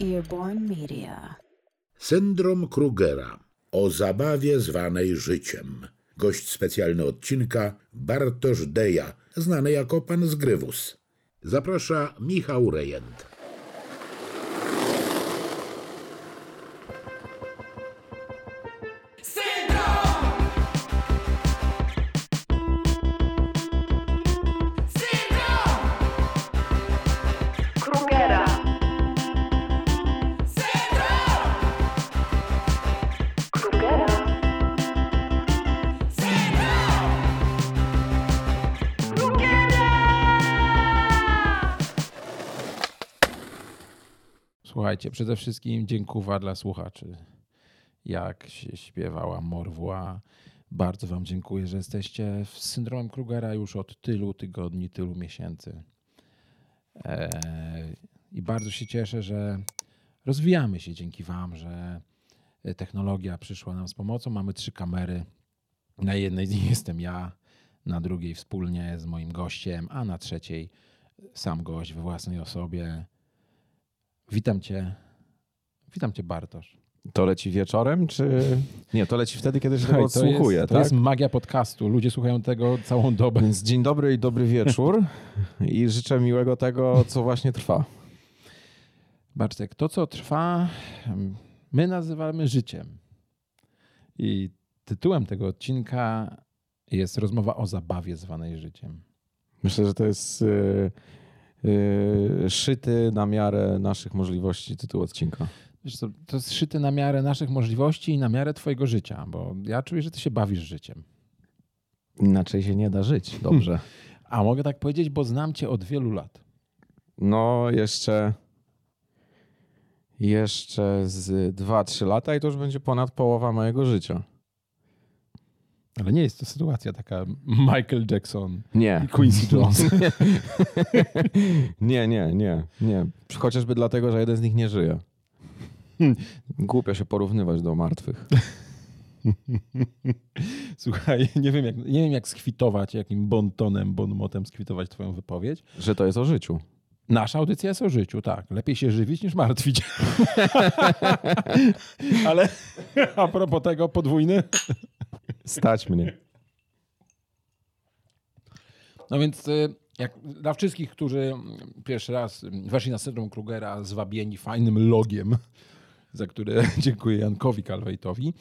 Earborn Media. Syndrom Krugera o zabawie zwanej życiem. Gość specjalny odcinka Bartosz Deja, znany jako pan Zgrywus. Zaprasza Michał Rejent. Słuchajcie, przede wszystkim dziękuwa dla słuchaczy. Jak się śpiewała Morwła. Bardzo Wam dziękuję, że jesteście z syndromem Krugera już od tylu tygodni, tylu miesięcy. Eee, I bardzo się cieszę, że rozwijamy się dzięki Wam, że technologia przyszła nam z pomocą. Mamy trzy kamery. Na jednej jestem ja, na drugiej wspólnie z moim gościem, a na trzeciej sam gość we własnej osobie. Witam cię. Witam cię, Bartosz. To leci wieczorem, czy. Nie, to leci wtedy, kiedy się tego to odsłuchuje, jest, to tak? jest magia podcastu. Ludzie słuchają tego całą dobę. Więc dzień dobry i dobry wieczór. I życzę miłego tego, co właśnie trwa. Bartek, to co trwa, my nazywamy życiem. I tytułem tego odcinka jest rozmowa o zabawie zwanej życiem. Myślę, że to jest yy, yy, szyty na miarę naszych możliwości tytuł odcinka. Co, to jest szyte na miarę naszych możliwości i na miarę twojego życia, bo ja czuję, że ty się bawisz życiem. Inaczej się nie da żyć. Dobrze. A mogę tak powiedzieć, bo znam cię od wielu lat. No, jeszcze. Jeszcze z 2-3 lata i to już będzie ponad połowa mojego życia. Ale nie jest to sytuacja taka Michael Jackson Nie. i Quincy Jones. Nie, nie, nie, nie. Chociażby dlatego, że jeden z nich nie żyje. Głupio się porównywać do martwych. Słuchaj, nie wiem, jak, nie wiem jak skwitować, jakim bontonem, bonmotem skwitować twoją wypowiedź. Że to jest o życiu. Nasza audycja jest o życiu, tak. Lepiej się żywić niż martwić. Ale a propos tego podwójny. Stać mnie. No więc y, jak dla wszystkich, którzy pierwszy raz weszli na syndrom Krugera zwabieni fajnym logiem, za które dziękuję Jankowi Kalwejtowi,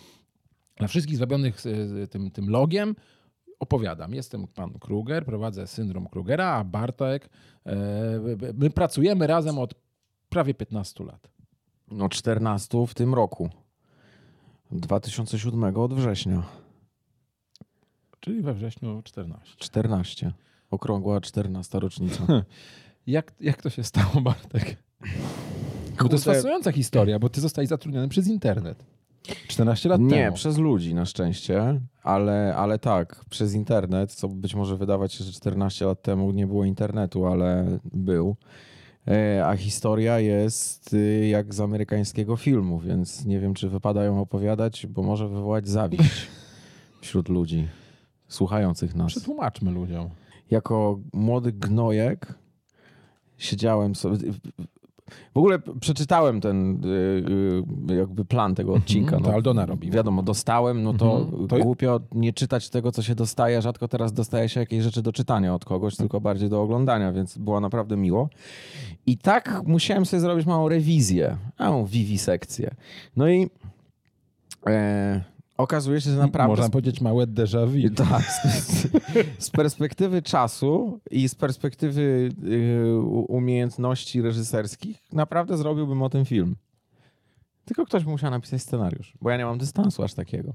dla wszystkich zwabionych tym, tym logiem opowiadam. Jestem pan Kruger, prowadzę syndrom Krugera, a Bartek, e, my pracujemy razem od prawie 15 lat. No 14 w tym roku. 2007 od września. Czyli we wrześniu 14. 14. Okrągła 14 rocznica. Jak, jak to się stało, Bartek? Bo to jest fascynująca historia, bo ty zostałeś zatrudniony przez internet. 14 lat Nie, temu. przez ludzi na szczęście, ale, ale tak, przez internet, co być może wydawać się, że 14 lat temu nie było internetu, ale był. E, A historia jest y, jak z amerykańskiego filmu, więc nie wiem, czy wypada ją opowiadać, bo może wywołać zawiść wśród ludzi słuchających nas. Przetłumaczmy ludziom. Jako młody gnojek siedziałem sobie. W ogóle przeczytałem ten y, y, jakby plan tego odcinka. Mhm, to Aldona robi. Wiadomo, dostałem, no to, Mhm, to- głupio nie czytać tego, co się dostaje. Rzadko teraz dostaje się jakieś rzeczy do czytania od kogoś, tylko bardziej do oglądania, więc było naprawdę miło. I tak musiałem sobie zrobić małą rewizję, małą wiwisekcję. No i e, okazuje się, że naprawdę... Można powiedzieć małe déjà vu. Tak, z, z perspektywy czasu i z perspektywy y, umiejętności reżyserskich naprawdę zrobiłbym o tym film. Tylko ktoś musiał napisać scenariusz, bo ja nie mam dystansu aż takiego.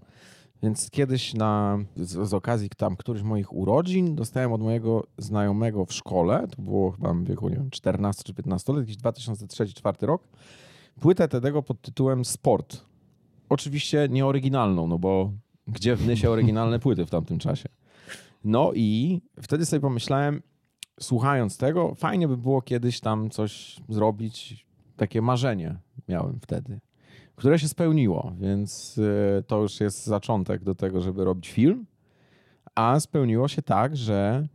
Więc kiedyś na, z, z okazji tam któryś moich urodzin dostałem od mojego znajomego w szkole, to było chyba w wieku, nie wiem, 14 czy 15 lat, jakiś 2003-2004 rok, płytę tego pod tytułem Sport. Oczywiście nie oryginalną, no bo gdzie w Nysie oryginalne płyty w tamtym czasie. No i wtedy sobie pomyślałem, słuchając tego, fajnie by było kiedyś tam coś zrobić. Takie marzenie miałem wtedy, które się spełniło, więc y, to już jest zaczątek do tego, żeby robić film. A spełniło się tak, że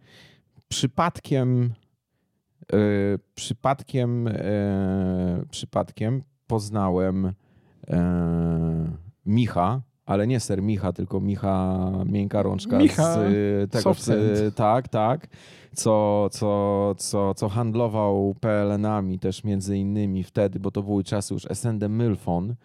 przypadkiem, y, przypadkiem, y, przypadkiem poznałem Micha, ale nie ser Micha, tylko Micha Miękka Rączka Micha z y, tego, z, Sand. tak, tak, co, co, co, co handlował PLN-ami też między innymi wtedy, bo to były czasy już SND Mylfon,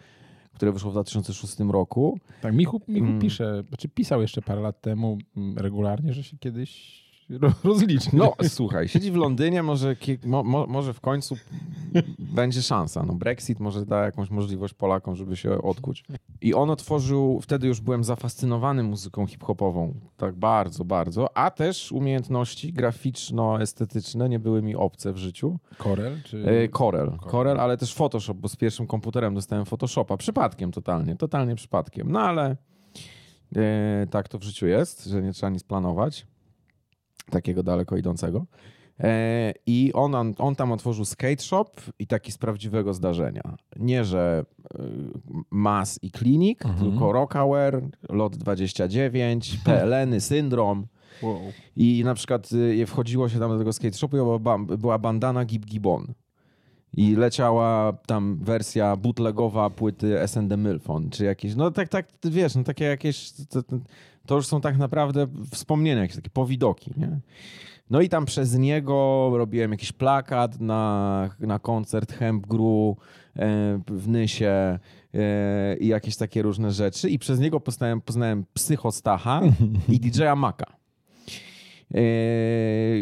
które wyszło w 2006 roku. Tak, Michu, Michu Mm. pisze, znaczy pisał jeszcze parę lat temu mm, regularnie, że się kiedyś ro, rozliczy. No słuchaj, siedzi w Londynie, może, mo, mo, może w końcu będzie szansa. No, Brexit może da jakąś możliwość Polakom, żeby się odkuć. I on otworzył, wtedy już byłem zafascynowany muzyką hip-hopową, tak bardzo, bardzo, a też umiejętności graficzno-estetyczne nie były mi obce w życiu. Corel? Czy... E, Corel, Corel, ale też Photoshop, bo z pierwszym komputerem dostałem Photoshopa. Przypadkiem totalnie, totalnie przypadkiem. No ale e, tak to w życiu jest, że nie trzeba nic planować takiego daleko idącego. E, I on, on tam otworzył skate shop i taki z prawdziwego zdarzenia. Nie, że e, Mas i Klinik, Mhm. tylko Rockaware, Lot 29, PLN-y, Syndrom. Wow. I na przykład y, wchodziło się tam do tego skate shopu i była, była bandana Gib Gibbon. I leciała tam wersja bootlegowa płyty SND Milfon, czy jakieś, no tak, tak, wiesz, no takie jakieś, to, to- to już są tak naprawdę wspomnienia, jakieś takie powidoki, nie? No i tam przez niego robiłem jakiś plakat na, na koncert Hemp Gru e, w Nysie e, i jakieś takie różne rzeczy. I przez niego poznałem, poznałem Psychostacha i DJ-a Maka. E,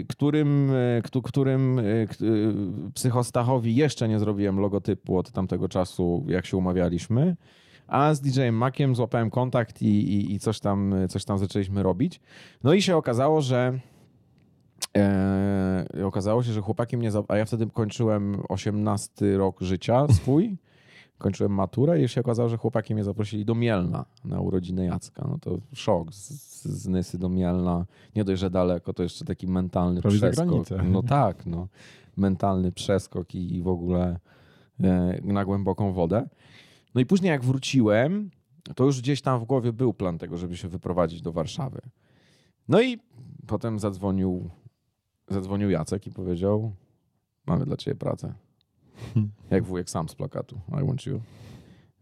którym, któ- którym Psychostachowi jeszcze nie zrobiłem logotypu od tamtego czasu, jak się umawialiśmy. A z DJ-em Makiem złapałem kontakt i, i, i coś, tam, coś tam zaczęliśmy robić. No i się okazało, że e, okazało się, że chłopaki mnie, a ja wtedy kończyłem 18 rok życia swój, kończyłem maturę i się okazało, że chłopaki mnie zaprosili do Mielna na urodziny Jacka. No to szok z, z, Nysy do Mielna. Nie dość, że daleko, to jeszcze taki mentalny Prawie przeskok. No tak, no. Mentalny przeskok i, i w ogóle e, na głęboką wodę. No i później jak wróciłem, to już gdzieś tam w głowie był plan tego, żeby się wyprowadzić do Warszawy. No i potem zadzwonił, zadzwonił Jacek i powiedział, mamy dla ciebie pracę. Jak wujek sam z plakatu. I want you.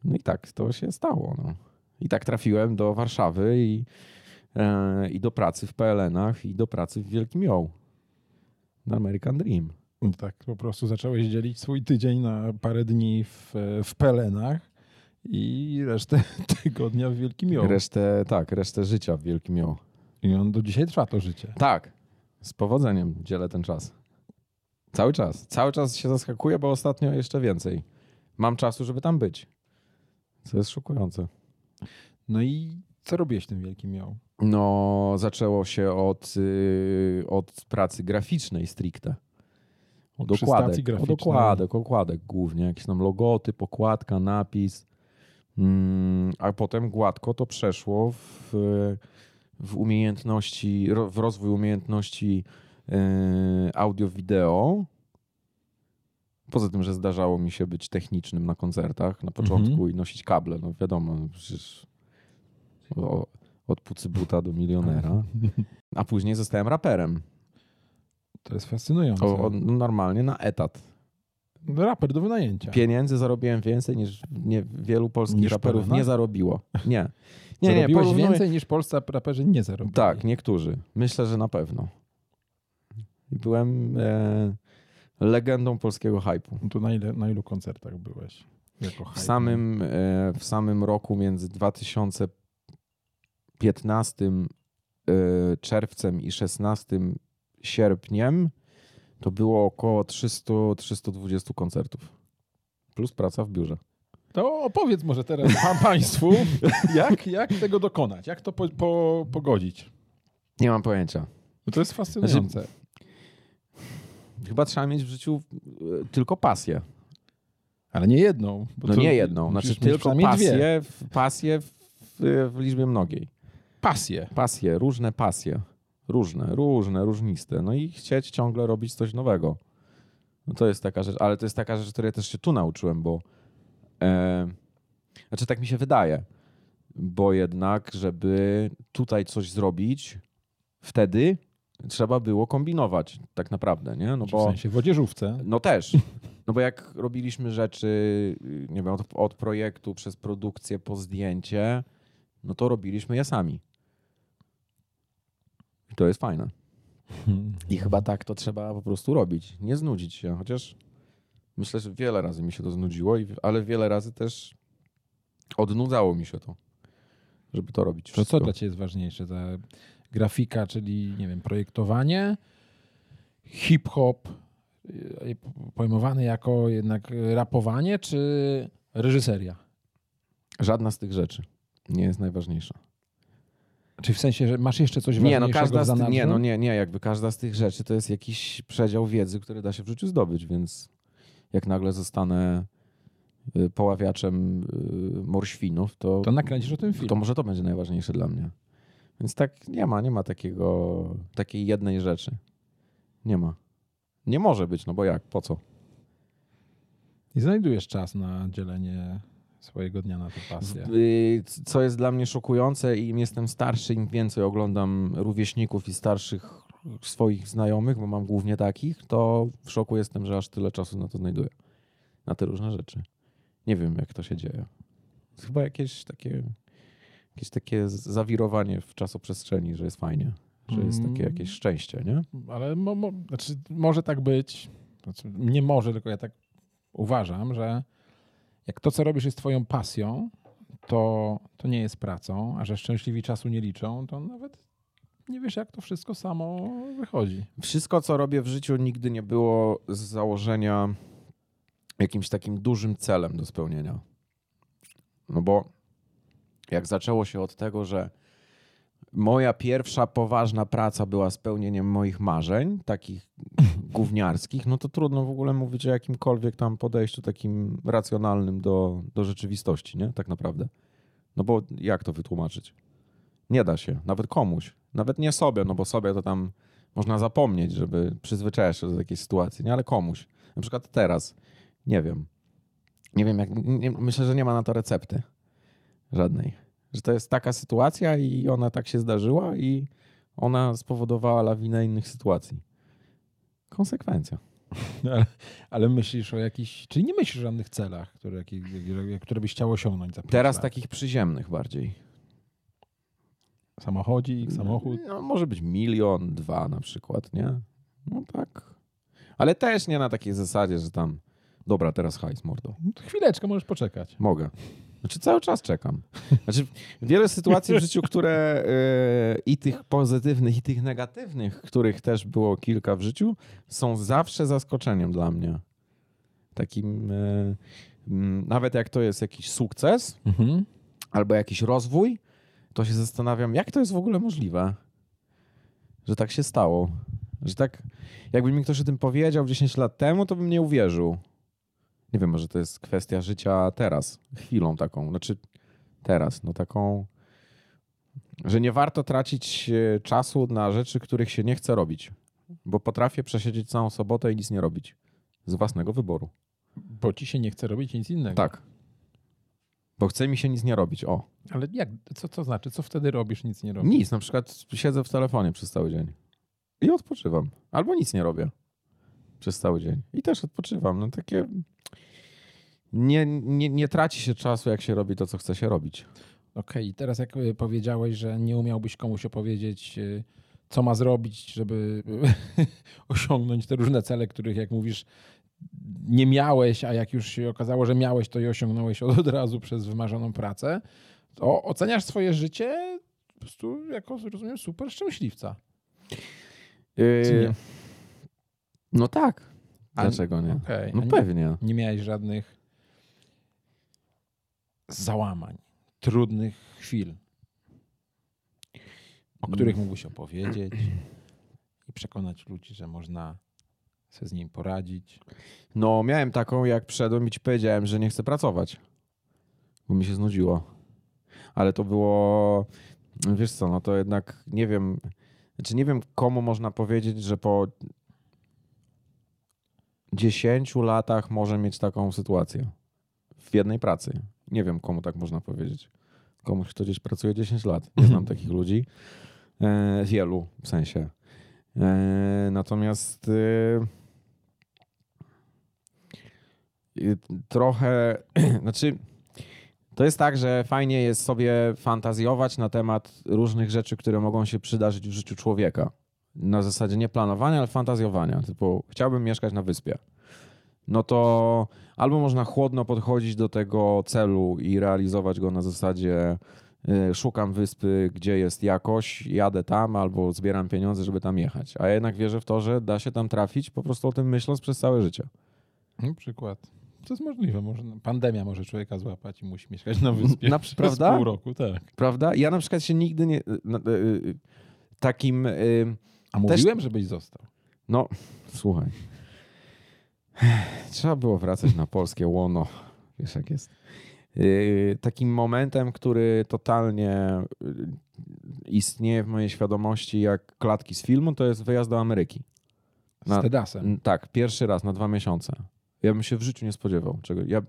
No i tak to się stało. No. I tak trafiłem do Warszawy i, e, i do pracy w PLN-ach i do pracy w Wielkim Ją. Na American Dream. Tak, po prostu zacząłeś dzielić swój tydzień na parę dni w, w Pelenach i resztę tygodnia w Wielkim Joł. Resztę, tak, resztę życia w Wielkim Ją. I on do dzisiaj trwa to życie. Tak, z powodzeniem dzielę ten czas. Cały czas. Cały czas się zaskakuję, bo ostatnio jeszcze więcej. Mam czasu, żeby tam być. Co jest szokujące. No i co robiłeś w tym Wielkim Joł? No, zaczęło się od, y, od pracy graficznej stricte. Od okładek, od okładek głównie. Jakiś tam logotyp, okładka, napis. Mm, a potem gładko to przeszło w, w umiejętności, w rozwój umiejętności y, audio-wideo. Poza tym, że zdarzało mi się być technicznym na koncertach na początku Mhm. i nosić kable. No wiadomo, przecież o, od pucybuta do milionera. A później zostałem raperem. To jest fascynujące. O, o, normalnie na etat. Raper do wynajęcia. Pieniędzy zarobiłem więcej niż nie, wielu polskich Niż raperów nie zarobiło. Nie. Nie, nie, porównuję- więcej niż polscy raperzy nie zarobili. Tak, niektórzy. Myślę, że na pewno. Byłem e, legendą polskiego hypu. No To na, ile, na ilu koncertach byłeś? W samym, e, w samym roku między 2015 e, czerwcem i 16 sierpniem to było około 300-320 koncertów. Plus praca w biurze. To opowiedz może teraz pan, państwu, jak, jak tego dokonać, jak to po, po, pogodzić. Nie mam pojęcia. To jest fascynujące. Chyba trzeba mieć w życiu e, tylko pasję. Ale nie jedną. No nie jedną, znaczy tylko dwie. pasję, w, pasję w, w liczbie mnogiej. Pasję. Pasje, różne pasje. Różne, różne, różniste. No i chcieć ciągle robić coś nowego. No to jest taka rzecz, ale to jest taka rzecz, której też się tu nauczyłem, bo e, znaczy tak mi się wydaje, bo jednak, żeby tutaj coś zrobić wtedy, trzeba było kombinować tak naprawdę, nie? No Czy bo... W sensie w odzieżówce. No też. No bo jak robiliśmy rzeczy, nie wiem, od, od projektu przez produkcję po zdjęcie, no to robiliśmy je sami. I to jest fajne. I chyba tak to trzeba po prostu robić. Nie znudzić się, chociaż myślę, że wiele razy mi się to znudziło, ale wiele razy też odnudzało mi się to, żeby to robić. To Wszystko. co dla ciebie jest ważniejsze? Ta grafika, czyli nie wiem, projektowanie, hip-hop y, pojmowany jako jednak rapowanie, czy reżyseria? Żadna z tych rzeczy nie jest najważniejsza. Czy w sensie, że masz jeszcze coś Nie, ważniejszego no każda z, nie, no nie, nie, jakby każda z tych rzeczy to jest jakiś przedział wiedzy, który da się w życiu zdobyć, więc jak nagle zostanę y, poławiaczem y, morświnów, to, To nakręcisz o tym film. to może to będzie najważniejsze dla mnie. Więc tak nie ma, nie ma takiego, takiej jednej rzeczy. Nie ma. Nie może być, no bo jak, po co? I znajdujesz czas na dzielenie swojego dnia na tę pasję. Y, Co jest dla mnie szokujące, im jestem starszy, im więcej oglądam rówieśników i starszych swoich znajomych, bo mam głównie takich, to w szoku jestem, że aż tyle czasu na to znajduję. Na te różne rzeczy. Nie wiem, jak to się dzieje. Chyba jakieś takie, jakieś takie zawirowanie w czasoprzestrzeni, że jest fajnie. Że jest takie Mm. jakieś szczęście, nie? Ale mo, mo, znaczy, może tak być. Znaczy, nie może, tylko ja tak uważam, że jak to, co robisz, jest twoją pasją, to, to nie jest pracą, a że szczęśliwi czasu nie liczą, to nawet nie wiesz, jak to wszystko samo wychodzi. Wszystko, co robię w życiu, nigdy nie było z założenia jakimś takim dużym celem do spełnienia. No bo jak zaczęło się od tego, że moja pierwsza poważna praca była spełnieniem moich marzeń, takich gówniarskich, no to trudno w ogóle mówić o jakimkolwiek tam podejściu takim racjonalnym do, do rzeczywistości, nie? Tak naprawdę. No bo jak to wytłumaczyć? Nie da się, nawet komuś. Nawet nie sobie, no bo sobie to tam można zapomnieć, żeby przyzwyczaić się do takiej sytuacji, nie? Ale komuś. Na przykład teraz. Nie wiem. Nie wiem, jak. Nie, myślę, że nie ma na to recepty. Żadnej. Że to jest taka sytuacja i ona tak się zdarzyła i ona spowodowała lawinę innych sytuacji. Konsekwencja. Ale, ale myślisz o jakichś, czyli nie myślisz o żadnych celach, które, które byś chciał osiągnąć za Teraz lat. takich przyziemnych bardziej. Samochodzik, samochód. No, może być milion, dwa na przykład, nie? No tak. Ale też nie na takiej zasadzie, że tam dobra, teraz hajs, mordo. No chwileczkę, możesz poczekać. Mogę. Znaczy cały czas czekam. Znaczy wiele sytuacji w życiu, które yy, i tych pozytywnych, i tych negatywnych, których też było kilka w życiu, są zawsze zaskoczeniem dla mnie. Takim, yy, nawet jak to jest jakiś sukces Mhm. albo jakiś rozwój, to się zastanawiam, jak to jest w ogóle możliwe, że tak się stało. Że tak, jakby mi ktoś o tym powiedział 10 lat temu, to bym nie uwierzył. Nie wiem, może to jest kwestia życia teraz, chwilą taką, znaczy teraz, no taką, że nie warto tracić e, czasu na rzeczy, których się nie chce robić, bo potrafię przesiedzieć całą sobotę i nic nie robić z własnego wyboru. Bo ci się nie chce robić nic innego. Tak. Bo chce mi się nic nie robić, o. Ale jak, co to znaczy? Co wtedy robisz, nic nie robisz? Nic, na przykład siedzę w telefonie przez cały dzień i odpoczywam. Albo nic nie robię przez cały dzień i też odpoczywam. No takie... Nie, nie, nie traci się czasu, jak się robi to, co chce się robić. Okej, i teraz jak y, powiedziałeś, że nie umiałbyś komuś opowiedzieć, y, co ma zrobić, żeby y, osiągnąć te różne cele, których, jak mówisz, nie miałeś, a jak już się okazało, że miałeś, to je osiągnąłeś od razu przez wymarzoną pracę, to oceniasz swoje życie po prostu jako, rozumiem, super szczęśliwca. Yy? No tak. A- Dlaczego nie? Okej. No A nie- pewnie. Nie miałeś żadnych załamań, trudnych chwil, o których mógłbyś opowiedzieć i przekonać ludzi, że można sobie z nim poradzić. No miałem taką, jak przyszedłem i ci powiedziałem, że nie chcę pracować, bo mi się znudziło. Ale to było, wiesz co, no to jednak nie wiem, znaczy nie wiem komu można powiedzieć, że po 10 latach może mieć taką sytuację w jednej pracy. Nie wiem komu tak można powiedzieć. Komuś, kto gdzieś pracuje 10 lat. Nie znam takich ludzi. E, wielu w sensie. E, natomiast y, trochę, znaczy to jest tak, że fajnie jest sobie fantazjować na temat różnych rzeczy, które mogą się przydarzyć w życiu człowieka. Na zasadzie nie planowania, ale fantazjowania. Typu chciałbym mieszkać na wyspie. No to albo można chłodno podchodzić do tego celu i realizować go na zasadzie y, szukam wyspy, gdzie jest jakoś, jadę tam albo zbieram pieniądze, żeby tam jechać. A ja jednak wierzę w to, że da się tam trafić, po prostu o tym myśląc przez całe życie. Na przykład. To jest możliwe. Może pandemia może człowieka złapać i musi mieszkać na wyspie Na- przez prawda? pół roku. Tak. Prawda? Ja na przykład się nigdy nie... y, y, Takim... A Też- mówiłem, żebyś został. No, słuchaj. Trzeba było wracać na polskie łono. Wiesz, jak jest. Yy, Takim momentem, który totalnie yy, istnieje w mojej świadomości jak klatki z filmu, to jest wyjazd do Ameryki. Z Na- Tedasem. N- Tak, pierwszy raz na dwa miesiące. Ja bym się w życiu nie spodziewał. Czego. Ja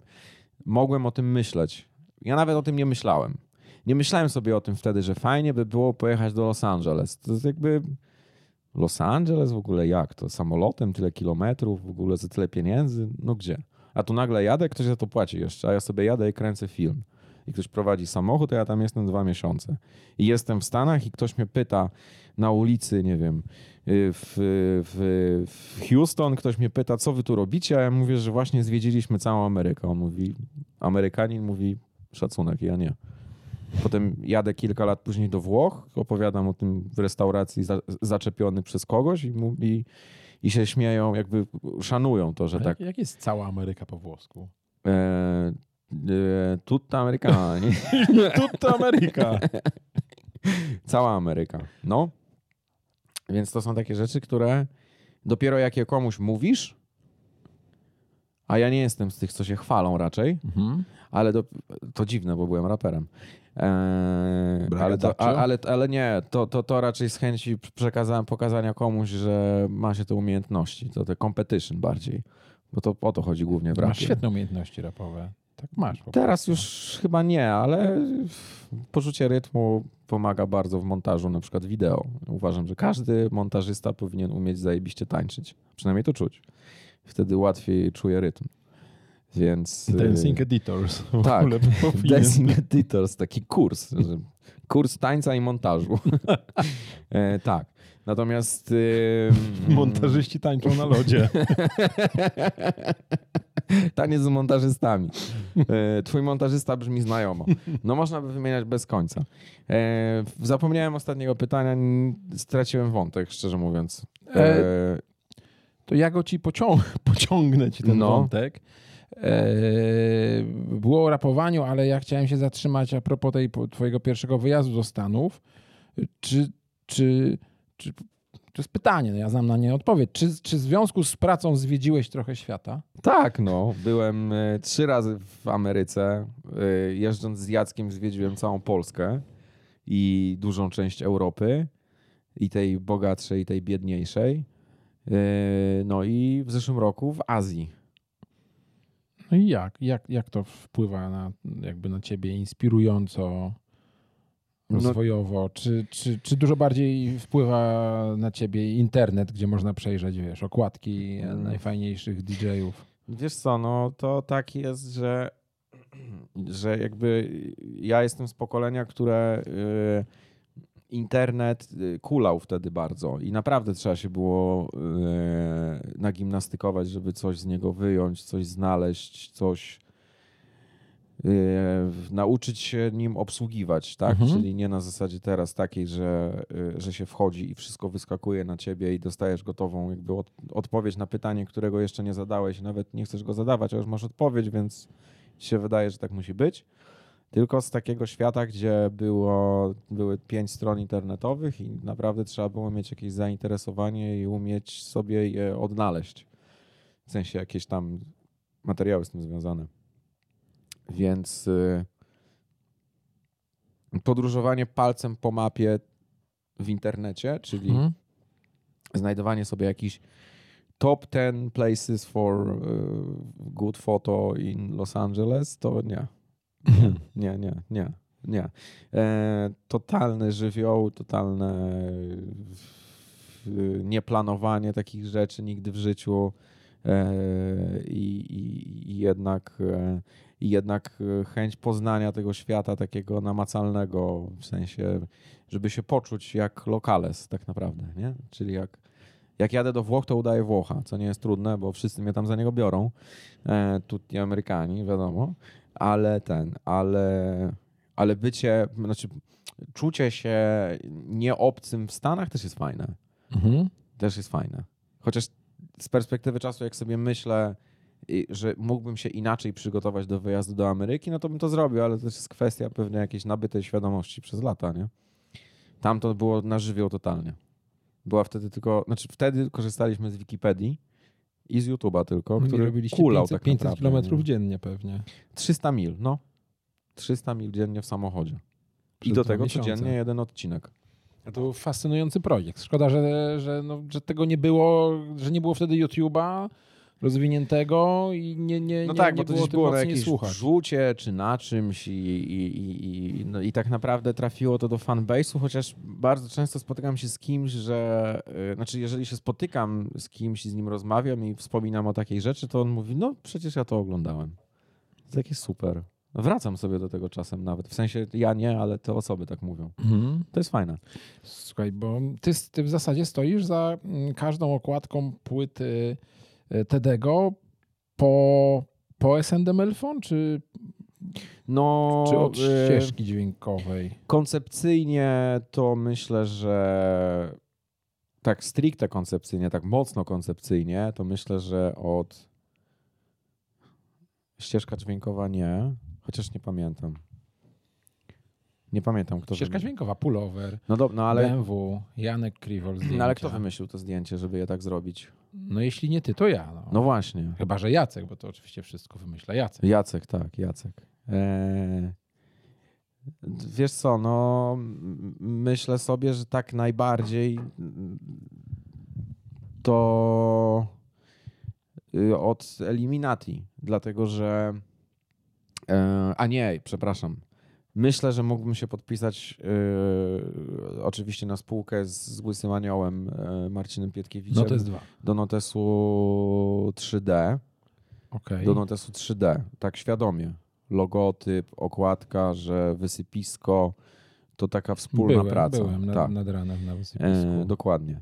mogłem o tym myśleć. Ja nawet o tym nie myślałem. Nie myślałem sobie o tym wtedy, że fajnie by było pojechać do Los Angeles. To jest jakby Los Angeles w ogóle jak? To samolotem tyle kilometrów, w ogóle za tyle pieniędzy? No gdzie? A tu nagle jadę, ktoś za to płaci jeszcze, a ja sobie jadę i kręcę film. I ktoś prowadzi samochód, a ja tam jestem dwa miesiące. I jestem w Stanach i ktoś mnie pyta na ulicy, nie wiem, y, w, w, w Houston, ktoś mnie pyta, co wy tu robicie, a ja mówię, że właśnie zwiedziliśmy całą Amerykę. On mówi, Amerykanin mówi, szacunek, ja nie. Potem jadę kilka lat później do Włoch, opowiadam o tym w restauracji za, zaczepiony przez kogoś i, mówi, i się śmieją, jakby szanują to, że tak. jak, jest cała Ameryka po włosku? E, e, tutta Amerykana, nie? Tutta Ameryka. Cała Ameryka. No. Więc to są takie rzeczy, które dopiero jak je komuś mówisz, a ja nie jestem z tych, co się chwalą raczej, Mhm. ale do, to dziwne, bo byłem raperem. Eee, ale, to, a, ale, ale nie, to, to, to raczej z chęci przekazałem pokazania komuś, że ma się te umiejętności. To te competition bardziej. Bo to o to chodzi głównie w Masz rapie. świetne umiejętności rapowe. Tak masz. Teraz już chyba nie, ale poczucie rytmu pomaga bardzo w montażu na przykład wideo. Uważam, że każdy montażysta powinien umieć zajebiście tańczyć. Przynajmniej to czuć. Wtedy łatwiej czuje rytm. Więc... y, Dancing Editors. W tak, ogóle Dancing Editors, taki kurs. Kurs tańca i montażu. e, tak. Natomiast... y, Montażyści tańczą na lodzie. Taniec z montażystami. E, Twój montażysta brzmi znajomo. No można by wymieniać bez końca. E, Zapomniałem ostatniego pytania, straciłem wątek, szczerze mówiąc. E, To ja go ci pociąg pociągnę ci ten No. wątek. Eee, było o rapowaniu, ale ja chciałem się zatrzymać a propos tej twojego pierwszego wyjazdu do Stanów. Czy, czy, czy to jest pytanie, no ja znam na nie odpowiedź. Czy, czy w związku z pracą zwiedziłeś trochę świata? Tak, no. Byłem e, trzy razy w Ameryce. E, Jeżdżąc z Jackiem zwiedziłem całą Polskę i dużą część Europy. I tej bogatszej, i tej biedniejszej. E, No i w zeszłym roku w Azji. No i jak? Jak, jak to wpływa na, jakby na ciebie inspirująco, No- rozwojowo? Czy, czy, czy dużo bardziej wpływa na ciebie internet, gdzie można przejrzeć, wiesz, okładki Mm. najfajniejszych DJ-ów? Wiesz co, no to tak jest, że, że jakby ja jestem z pokolenia, które y, internet y, kulał wtedy bardzo i naprawdę trzeba się było y, nagimnastykować, żeby coś z niego wyjąć, coś znaleźć, coś y, nauczyć się nim obsługiwać, tak? Mhm. Czyli nie na zasadzie teraz takiej, że, że się wchodzi i wszystko wyskakuje na ciebie i dostajesz gotową jakby od, odpowiedź na pytanie, którego jeszcze nie zadałeś, nawet nie chcesz go zadawać, a już masz odpowiedź, więc się wydaje, że tak musi być. Tylko z takiego świata, gdzie było, były pięć stron internetowych i naprawdę trzeba było mieć jakieś zainteresowanie i umieć sobie je odnaleźć. W sensie jakieś tam materiały z tym związane. Więc y, podróżowanie palcem po mapie w internecie, czyli Mhm. znajdowanie sobie jakichś top 10 places for y, good photo in Los Angeles, to nie. Nie, nie, nie, nie. E, totalne żywioł, totalne nieplanowanie takich rzeczy nigdy w życiu. E, i, i, i jednak, e, i jednak e, chęć poznania tego świata takiego namacalnego, w sensie, żeby się poczuć jak lokales tak naprawdę, nie? Czyli jak, jak jadę do Włoch, to udaję Włocha, co nie jest trudne, bo wszyscy mnie tam za niego biorą, e, tutti Amerykani, wiadomo, ale ten, ale, ale bycie, znaczy czucie się nieobcym w Stanach też jest fajne. Mhm. Też jest fajne. Chociaż z perspektywy czasu, jak sobie myślę, że mógłbym się inaczej przygotować do wyjazdu do Ameryki, no to bym to zrobił, ale to też jest kwestia pewnie jakiejś nabytej świadomości przez lata, nie? Tam to było na żywioł totalnie. Była wtedy tylko, znaczy wtedy korzystaliśmy z Wikipedii i z YouTube'a tylko, I który robiliście kulał 500, tak 500 naprawdę. kilometrów nie? dziennie pewnie. 300 mil, no. 300 mil dziennie w samochodzie. I Przez do dwa tego miesiące. codziennie jeden odcinek. To fascynujący projekt. Szkoda, że, że, no, że tego nie było, że nie było wtedy YouTube'a rozwiniętego i nie, nie, No nie, tak, nie bo to było było na jakimś rzucie czy na czymś i, i, i, i, no i tak naprawdę trafiło to do fanbase'u, chociaż bardzo często spotykam się z kimś, że y, znaczy jeżeli się spotykam z kimś i z nim rozmawiam i wspominam o takiej rzeczy, to on mówi, no przecież ja to oglądałem. To takie super. Wracam sobie do tego czasem nawet. W sensie ja nie, ale te osoby tak mówią. Mhm. To jest fajne. Słuchaj, bo ty, ty w zasadzie stoisz za mm, każdą okładką płyty Tedego po, po SND Melfon, czy, No, czy od y, ścieżki dźwiękowej? Koncepcyjnie to myślę, że tak stricte koncepcyjnie, tak mocno koncepcyjnie, to myślę, że od ścieżka dźwiękowa nie, chociaż nie pamiętam. Nie pamiętam, kto Ścieżka dźwiękowa, pullover, No, do, no, ale, BMW, Janek Kriwol zdjęcia. no ale kto wymyślił to zdjęcie, żeby je tak zrobić? No jeśli nie ty, to ja. No. No właśnie. Chyba, że Jacek, bo to oczywiście wszystko wymyśla Jacek. Jacek, tak, Jacek. Eee, wiesz co, no myślę sobie, że tak najbardziej to y, od Eliminati, dlatego że e, a nie, przepraszam. Myślę, że mógłbym się podpisać y, oczywiście na spółkę z, z Łysym Aniołem e, Marcinem Pietkiewiczem No jest dwa. do notesu 3D Okej. do notesu 3D, tak świadomie. Logotyp, okładka, że wysypisko to taka wspólna byłem, praca. Byłem na, tak. nad ranem na wysypisku. e, dokładnie.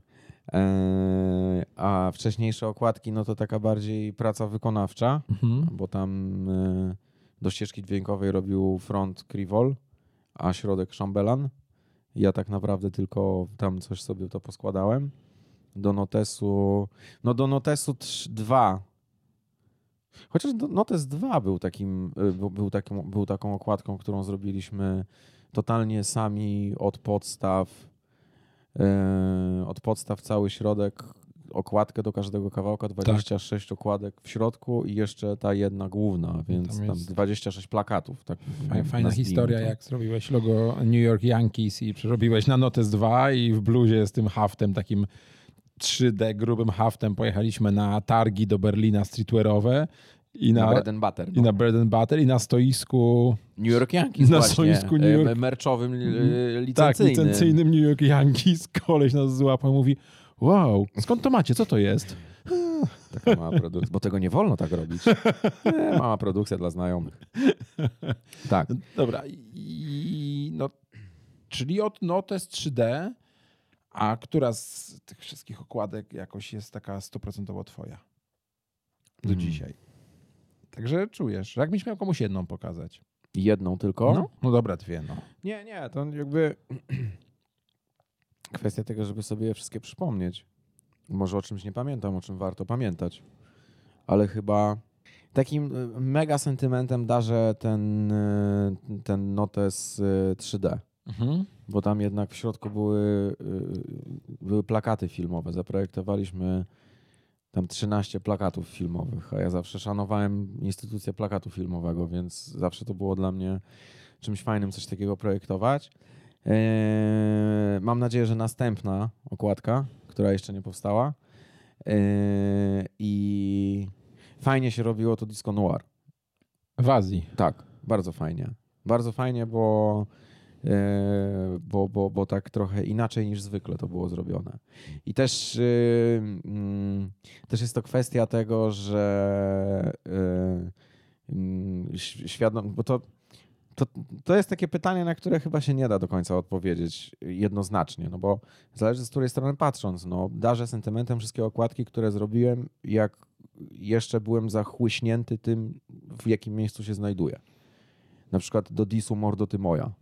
E, a wcześniejsze okładki, no to taka bardziej praca wykonawcza, Mhm. bo tam e, do ścieżki dźwiękowej robił front Krivol, a środek Chambelan. Ja tak naprawdę tylko tam coś sobie to poskładałem. Do notesu, no do notesu 2 Chociaż Notes 2 był takim, y, był, taką, był taką okładką, którą zrobiliśmy totalnie sami od podstaw. e, od podstaw cały środek, okładkę do każdego kawałka, 26 okładek w środku i jeszcze ta jedna główna, więc Tam tam, jest- 26 plakatów. Tak, Faj- Fajna nazwijmy historia, to. jak zrobiłeś logo New York Yankees i przerobiłeś na Notes 2 i w bluzie z tym haftem, takim 3D grubym haftem pojechaliśmy na targi do Berlina streetwearowe i Na na, bread and butter. i no. na bread and butter i na stoisku New York Yankees na stoisku New e, York- merczowym, e, tak, licencyjnym. licencyjnym New York Yankees koleś nas złapał mówi wow, skąd to macie, co to jest? Taka mała produkcja, bo tego nie wolno tak robić. Nie, mała produkcja dla znajomych. Tak. Dobra, i no, czyli od Notes 3D, a która z tych wszystkich okładek jakoś jest taka stuprocentowo twoja do Mm. dzisiaj. Także czujesz, jakbyś miał komuś jedną pokazać. Jedną tylko? No, no dobra, dwie, no. Nie, nie, to jakby kwestia tego, żeby sobie je wszystkie przypomnieć. Może o czymś nie pamiętam, o czym warto pamiętać. Ale chyba takim y, mega sentymentem darzę ten, y, ten notes y, 3D. Mhm. Bo tam jednak w środku były, y, były plakaty filmowe. Zaprojektowaliśmy tam 13 plakatów filmowych, a ja zawsze szanowałem instytucję plakatu filmowego, więc zawsze to było dla mnie czymś fajnym coś takiego projektować. Eee, mam nadzieję, że następna okładka, która jeszcze nie powstała. Eee, I fajnie się robiło to disco noir. W Azji. Tak, bardzo fajnie. Bardzo fajnie, bo e, bo, bo, bo tak trochę inaczej niż zwykle to było zrobione. I też, mm, też jest to kwestia tego, że mm, świadom, bo to, to, to jest takie pytanie, na które chyba się nie da do końca odpowiedzieć jednoznacznie, no bo zależy z której strony patrząc. No, darzę sentymentem wszystkie okładki, które zrobiłem, jak jeszcze byłem zachłyśnięty tym, w jakim miejscu się znajduję. Na przykład do Disu Mordo Ty Moja.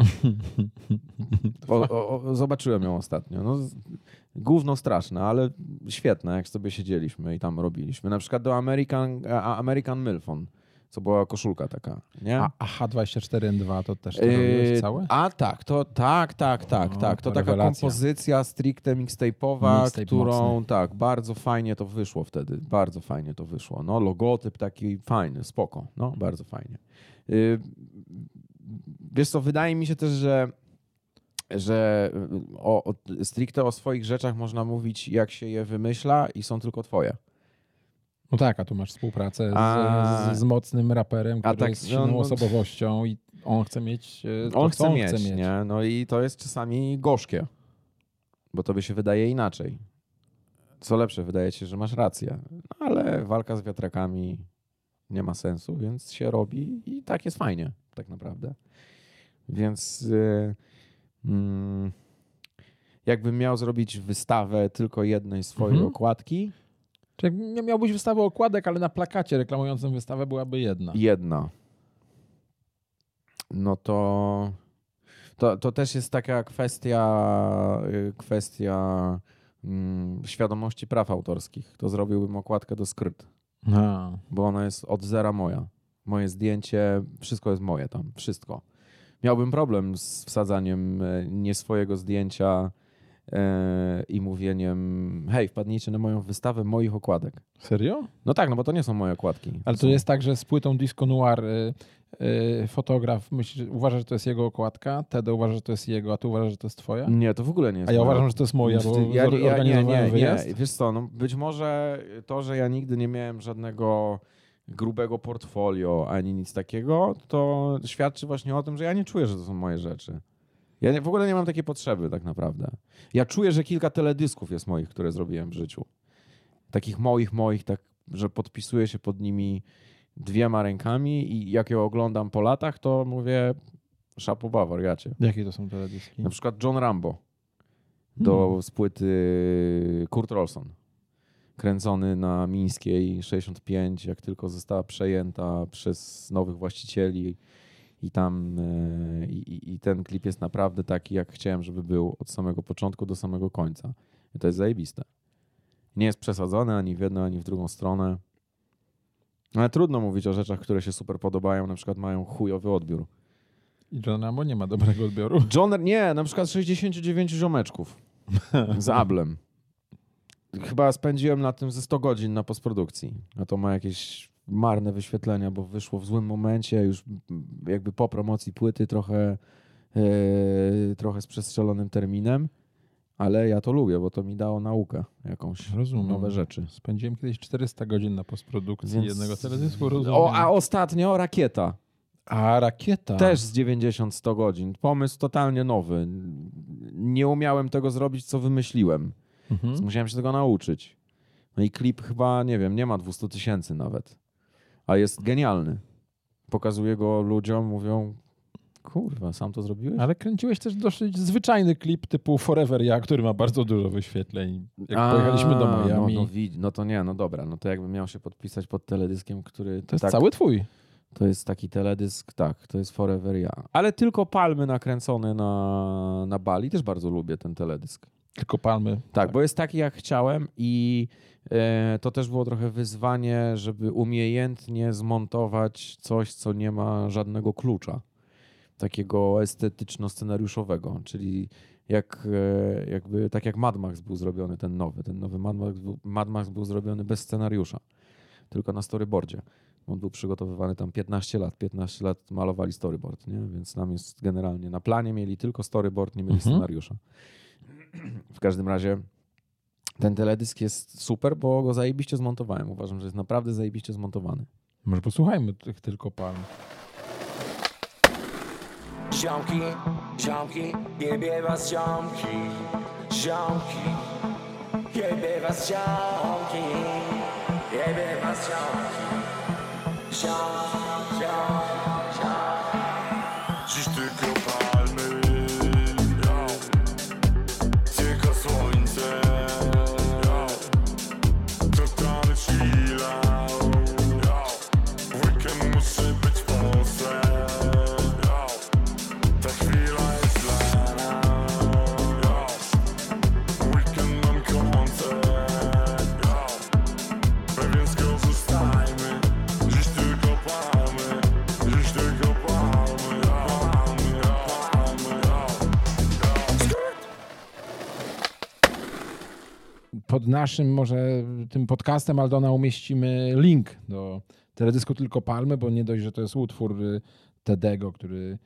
O, o, o, zobaczyłem ją ostatnio. No, gówno straszne, ale świetne, jak sobie siedzieliśmy i tam robiliśmy. Na przykład do American, American Milfon, co była koszulka taka, nie? A, a H24N2 to też to Yy, całe? A tak, to tak, tak, tak, O, tak. To to taka rewelacja. kompozycja stricte mixtape'owa, Mixtape którą mocny. tak, bardzo fajnie to wyszło wtedy. Bardzo fajnie to wyszło. No, logotyp taki fajny, spoko. No, bardzo fajnie. Yy, wiesz co, wydaje mi się też, że że o, o, stricte o swoich rzeczach można mówić, jak się je wymyśla i są tylko twoje. No tak, a tu masz współpracę z, A- z, z mocnym raperem, który tak, jest silną no- osobowością i on chce mieć e, to, On chce on mieć, chce mieć. nie? No i to jest czasami gorzkie, bo tobie się wydaje inaczej. Co lepsze, wydaje się, że masz rację, no, ale walka z wiatrakami nie ma sensu, więc się robi i tak jest fajnie, tak naprawdę. Więc yy, mm, jakbym miał zrobić wystawę tylko jednej swojej Mhm. okładki, Czy jak miałbyś wystawę okładek, ale na plakacie reklamującym wystawę byłaby jedna. Jedna. No to, to, to też jest taka kwestia, y, kwestia mm, świadomości praw autorskich. To zrobiłbym okładkę do skryt, A, bo ona jest od zera moja. Moje zdjęcie, wszystko jest moje tam, wszystko. Miałbym problem z wsadzaniem e, nie swojego zdjęcia i mówieniem hej, wpadnijcie na moją wystawę moich okładek. serio? No tak, no bo to nie są moje okładki. Ale to jest tak, że z płytą Disco Noir y, y, fotograf myśli, uważa, że to jest jego okładka, Tede uważa, że to jest jego, a ty uważasz, że to jest twoja? Nie, to w ogóle nie jest A ja moja uważam, że to jest moja, bo ja, ja, nie, nie, nie. Wiesz co, no być może to, że ja nigdy nie miałem żadnego grubego portfolio ani nic takiego, to świadczy właśnie o tym, że ja nie czuję, że to są moje rzeczy. Ja nie, w ogóle nie mam takiej potrzeby tak naprawdę. Ja czuję, że kilka teledysków jest moich, które zrobiłem w życiu. Takich moich, moich, tak, że podpisuję się pod nimi dwiema rękami i jak je oglądam po latach, to mówię szapoba, wariacie. Jakie to są teledyski? Na przykład John Rambo do Hmm. z płyty Kurt Rolson. Kręcony na Mińskiej 65, jak tylko została przejęta przez nowych właścicieli. I tam e, i, i- i ten klip jest naprawdę taki, jak chciałem, żeby był od samego początku do samego końca. I to jest zajebiste. Nie jest przesadzone ani w jedną, ani w drugą stronę. Ale trudno mówić o rzeczach, które się super podobają, na przykład mają chujowy odbiór. I John Rambo nie ma dobrego odbioru. John, nie, na przykład 69 ziomeczków z Ablem. Chyba spędziłem na tym ze 100 godzin na postprodukcji. A to ma jakieś marne wyświetlenia, bo wyszło w złym momencie, już jakby po promocji płyty trochę, e, trochę z przestrzelonym terminem. Ale ja to lubię, bo to mi dało naukę jakąś, Rozumiem. nowe rzeczy. Spędziłem kiedyś 400 godzin na postprodukcji Więc- jednego teledysku. Rozumiem. O, a ostatnio Rakieta. a rakieta. Też z 90-100 godzin. Pomysł totalnie nowy. Nie umiałem tego zrobić, co wymyśliłem. Mhm. Musiałem się tego nauczyć. No i klip chyba, nie wiem, nie ma 200 tysięcy nawet. A jest genialny. Pokazuję go ludziom, mówią, kurwa, sam to zrobiłeś? Ale kręciłeś też dosyć zwyczajny klip typu Forever Ja, który ma bardzo dużo wyświetleń. Jak A, pojechaliśmy do Miami, No, no, no to nie, no dobra, no to jakbym miał się podpisać pod teledyskiem, który... to jest tak, cały twój. To jest taki teledysk, tak, to jest Forever Ja. Ale tylko palmy nakręcone na, na Bali, też bardzo lubię ten teledysk. Tylko palmy. Tak, bo jest taki jak chciałem i e, to też było trochę wyzwanie, żeby umiejętnie zmontować coś, co nie ma żadnego klucza. Takiego estetyczno-scenariuszowego, czyli jak, e, jakby, tak jak Mad Max był zrobiony, ten nowy. Ten nowy Mad Max, był, Mad Max był zrobiony bez scenariusza, tylko na storyboardzie. On był przygotowywany tam 15 lat. 15 lat malowali storyboard, nie? więc nam jest generalnie na planie mieli tylko storyboard, nie mieli Mhm. scenariusza. W każdym razie ten teledysk jest super, bo go zajebiście zmontowałem. Uważam, że jest naprawdę zajebiście zmontowany. Może posłuchajmy tych tylko palm. Ziomki, ziomki, jebie was ziomki Ziomki, jebie was ziomki Jebie was ziomki Ziom, ziom, naszym może tym podcastem Aldona umieścimy link do teledysku Tylko Palmy, bo nie dość, że to jest utwór y, Tedego, który,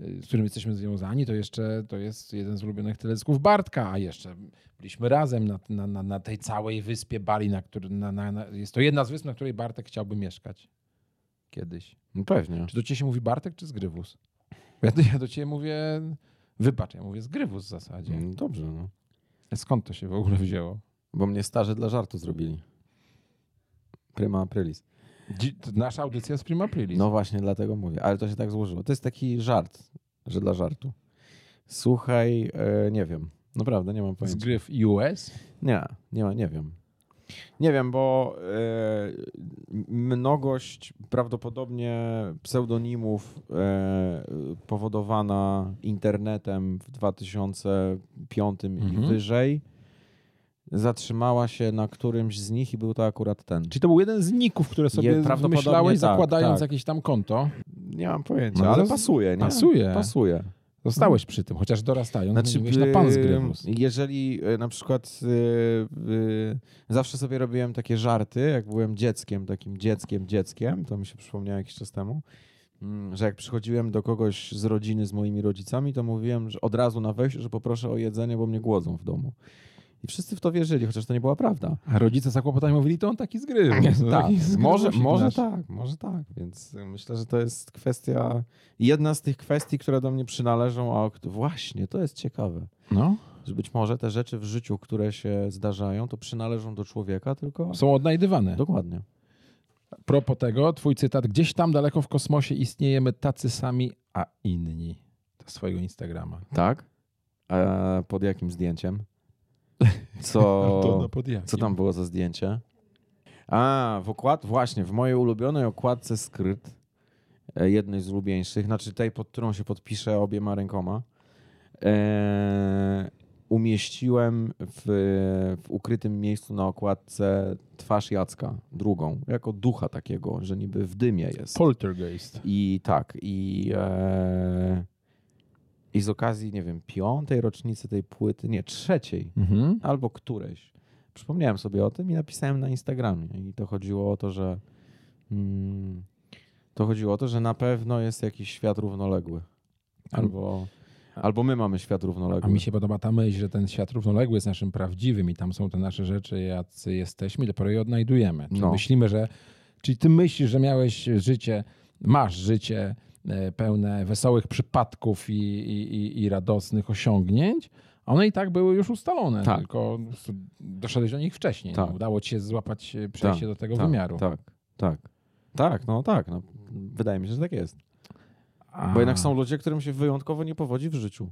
y, z którym jesteśmy związani, to jeszcze to jest jeden z ulubionych teledysków Bartka, a jeszcze byliśmy razem na, na, na, na tej całej wyspie Bali, na który, na, na, na, jest to jedna z wysp, na której Bartek chciałby mieszkać kiedyś. No pewnie. Czy do ciebie się mówi Bartek, czy Zgrywus? Ja, ja do ciebie mówię, wybacz, ja mówię Zgrywus w zasadzie. No Dobrze, no. Skąd to się w ogóle wzięło? Bo mnie starzy dla żartu zrobili. Prima aprilis. Dzi- Nasza audycja jest Prima Aprilis. No właśnie, dlatego mówię. Ale to się tak złożyło. To jest taki żart, że dla żartu. Słuchaj, e, nie wiem. Naprawdę, nie mam pojęcia. Zgryw US? Nie, nie, ma, nie wiem. Nie wiem, bo e, mnogość prawdopodobnie pseudonimów e, powodowana internetem w 2005 i Mhm. wyżej zatrzymała się na którymś z nich i był to akurat ten. Czyli to był jeden z ników, które sobie wymyślałeś, tak, zakładając tak. jakieś tam konto. Nie mam pojęcia, No ale pasuje, nie? pasuje. Pasuje. Zostałeś przy tym, chociaż dorastając, Znaczy, mówiłeś na pan z y, Grywus. Jeżeli y, na przykład y, y, zawsze sobie robiłem takie żarty, jak byłem dzieckiem, takim dzieckiem, dzieckiem, to mi się przypomniało jakiś czas temu, mm, że jak przychodziłem do kogoś z rodziny z moimi rodzicami, to mówiłem że od razu na wejściu, że poproszę o jedzenie, bo mnie głodzą w domu. I wszyscy w to wierzyli, chociaż to nie była prawda. A rodzice zakłopotani mówili, to on taki z Grywus. No, Tak, może, może tak, może tak. Więc y, myślę, że to jest kwestia, jedna z tych kwestii, które do mnie przynależą, a właśnie, to jest ciekawe. No, że być może te rzeczy w życiu, które się zdarzają, to przynależą do człowieka, tylko. są odnajdywane. Dokładnie. Propos tego, twój cytat, gdzieś tam daleko w kosmosie istniejemy tacy sami, a inni. To z twojego Instagrama. Tak? A pod jakim zdjęciem? Co, co tam było za zdjęcie? A, w okład, właśnie, w mojej ulubionej okładce skryt, e, jednej z ulubieńszych, znaczy tej, pod którą się podpiszę obiema rękoma, e, umieściłem w, w ukrytym miejscu na okładce twarz Jacka, drugą, jako ducha takiego, że niby w dymie jest. Poltergeist. I tak, i, e, i z okazji, nie wiem, piątej rocznicy tej płyty, nie, trzeciej, Mhm. albo którejś, przypomniałem sobie o tym i napisałem na Instagramie. I to chodziło o to, że mm, to chodziło o to, że na pewno jest jakiś świat równoległy. Albo, albo my mamy świat równoległy. A mi się podoba ta myśl, że ten świat równoległy jest naszym prawdziwym i tam są te nasze rzeczy, jacy jesteśmy dopiero je odnajdujemy. Czyli No. myślimy, że... Czyli ty myślisz, że miałeś życie, masz życie pełne wesołych przypadków i, i, i, radosnych osiągnięć, one i tak były już ustalone, Tak. tylko doszedłeś do nich wcześniej. Tak. No, udało ci się złapać e, przejście Tak, do tego tak, wymiaru. Tak, tak. Tak, no tak. No, wydaje mi się, że tak jest. A, Bo jednak są ludzie, którym się wyjątkowo nie powodzi w życiu.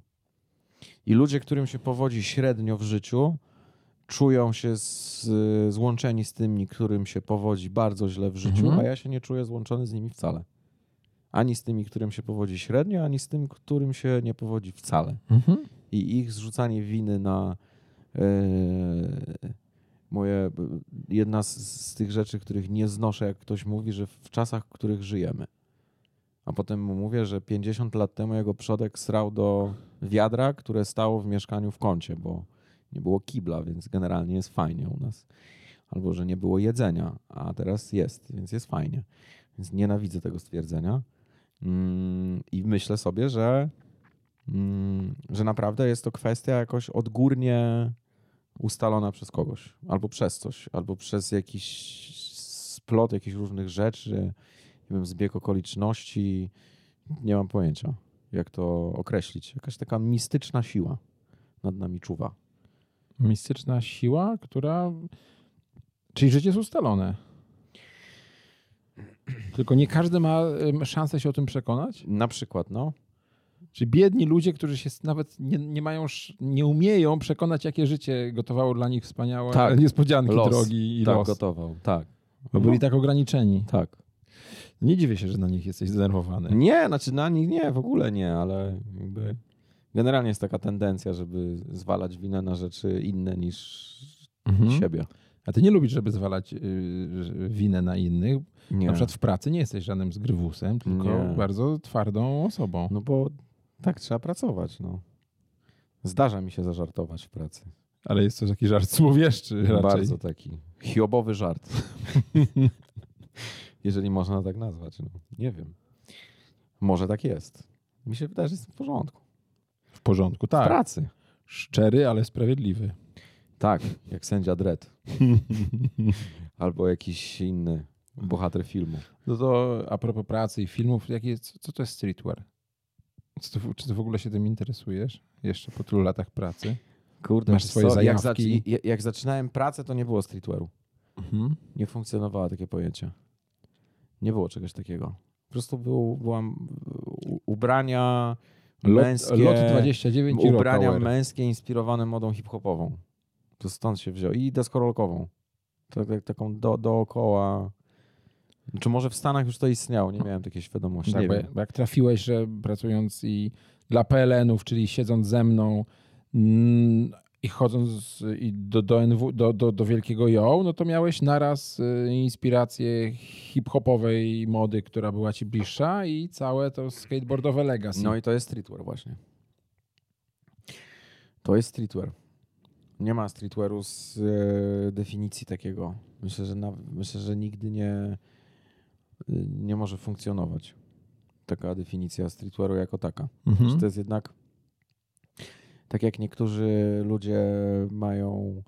I ludzie, którym się powodzi średnio w życiu, czują się z, złączeni z tymi, którym się powodzi bardzo źle w życiu, Mhm. a ja się nie czuję złączony z nimi wcale. Ani z tymi, którym się powodzi średnio, ani z tym, którym się nie powodzi wcale. Mhm. I ich zrzucanie winy na e, moje. Jedna z, z tych rzeczy, których nie znoszę, jak ktoś mówi, że w czasach, w których żyjemy. A potem mu mówię, że 50 lat temu jego przodek srał do wiadra, które stało w mieszkaniu w kącie, bo nie było kibla, więc generalnie jest fajnie u nas. Albo że nie było jedzenia, a teraz jest, więc jest fajnie. Więc nienawidzę tego stwierdzenia. Mm, I myślę sobie, że, mm, że naprawdę jest to kwestia jakoś odgórnie ustalona przez kogoś, albo przez coś, albo przez jakiś splot jakichś różnych rzeczy, nie wiem, zbieg okoliczności. Nie mam pojęcia. jak to określić. Jakaś taka mistyczna siła nad nami czuwa. Mistyczna siła, która... Czyli życie jest ustalone. Tylko nie każdy ma szansę się o tym przekonać? Na przykład, no. Czy biedni ludzie, którzy się nawet nie, nie mają, nie umieją przekonać, jakie życie gotowało dla nich wspaniałe Tak. niespodzianki, Los. drogi i tak, los. gotował. Tak. Bo byli tak ograniczeni. Tak. Nie dziwię się, że na nich jesteś zdenerwowany. Nie, znaczy na nich nie, w ogóle nie, ale jakby generalnie jest taka tendencja, żeby zwalać winę na rzeczy inne niż Mhm. siebie. A ty nie lubisz, żeby zwalać y, winę na innych. Nie. Na przykład w pracy nie jesteś żadnym zgrywusem, tylko Nie. bardzo twardą osobą. No bo tak trzeba pracować, no. Zdarza mi się zażartować w pracy. Ale jest to taki żart słowieszczy raczej. Bardzo taki hiobowy żart. Jeżeli można tak nazwać. No. Nie wiem. Może tak jest. Mi się wydaje, że jest w porządku. W porządku, W tak. pracy. Szczery, ale sprawiedliwy. Tak, jak sędzia Dredd. Albo jakiś inny bohater filmu. No to a propos pracy i filmów, jakie, co, co to jest streetwear? Ty, czy ty w ogóle się tym interesujesz? Jeszcze po tylu latach pracy? Kurde, Masz swoje co, jak, zac- jak zaczynałem pracę, to nie było streetwearu. Mhm. Nie funkcjonowało takie pojęcie. Nie było czegoś takiego. Po prostu był, byłam ubrania Lot, męskie, lot 29 i ubrania męskie inspirowane modą hip-hopową. To stąd się wziął. I deskorolkową. Tak, tak, taką do, dookoła. Czy może w Stanach już to istniało? Nie miałem takiej świadomości. Tak, bo, jak trafiłeś, że pracując i dla PLN-ów, czyli siedząc ze mną mm, i chodząc i do, do, NW, do, do, do Wielkiego Jo, no to miałeś naraz y, inspirację hip-hopowej mody, która była ci bliższa i całe to skateboardowe legacy. No i to jest streetwear właśnie. To jest streetwear. Nie ma streetwearu z e, definicji takiego. Myślę, że na, myślę, że nigdy nie, nie może funkcjonować taka definicja streetwearu jako taka. Mhm. Że to jest jednak tak jak niektórzy ludzie mają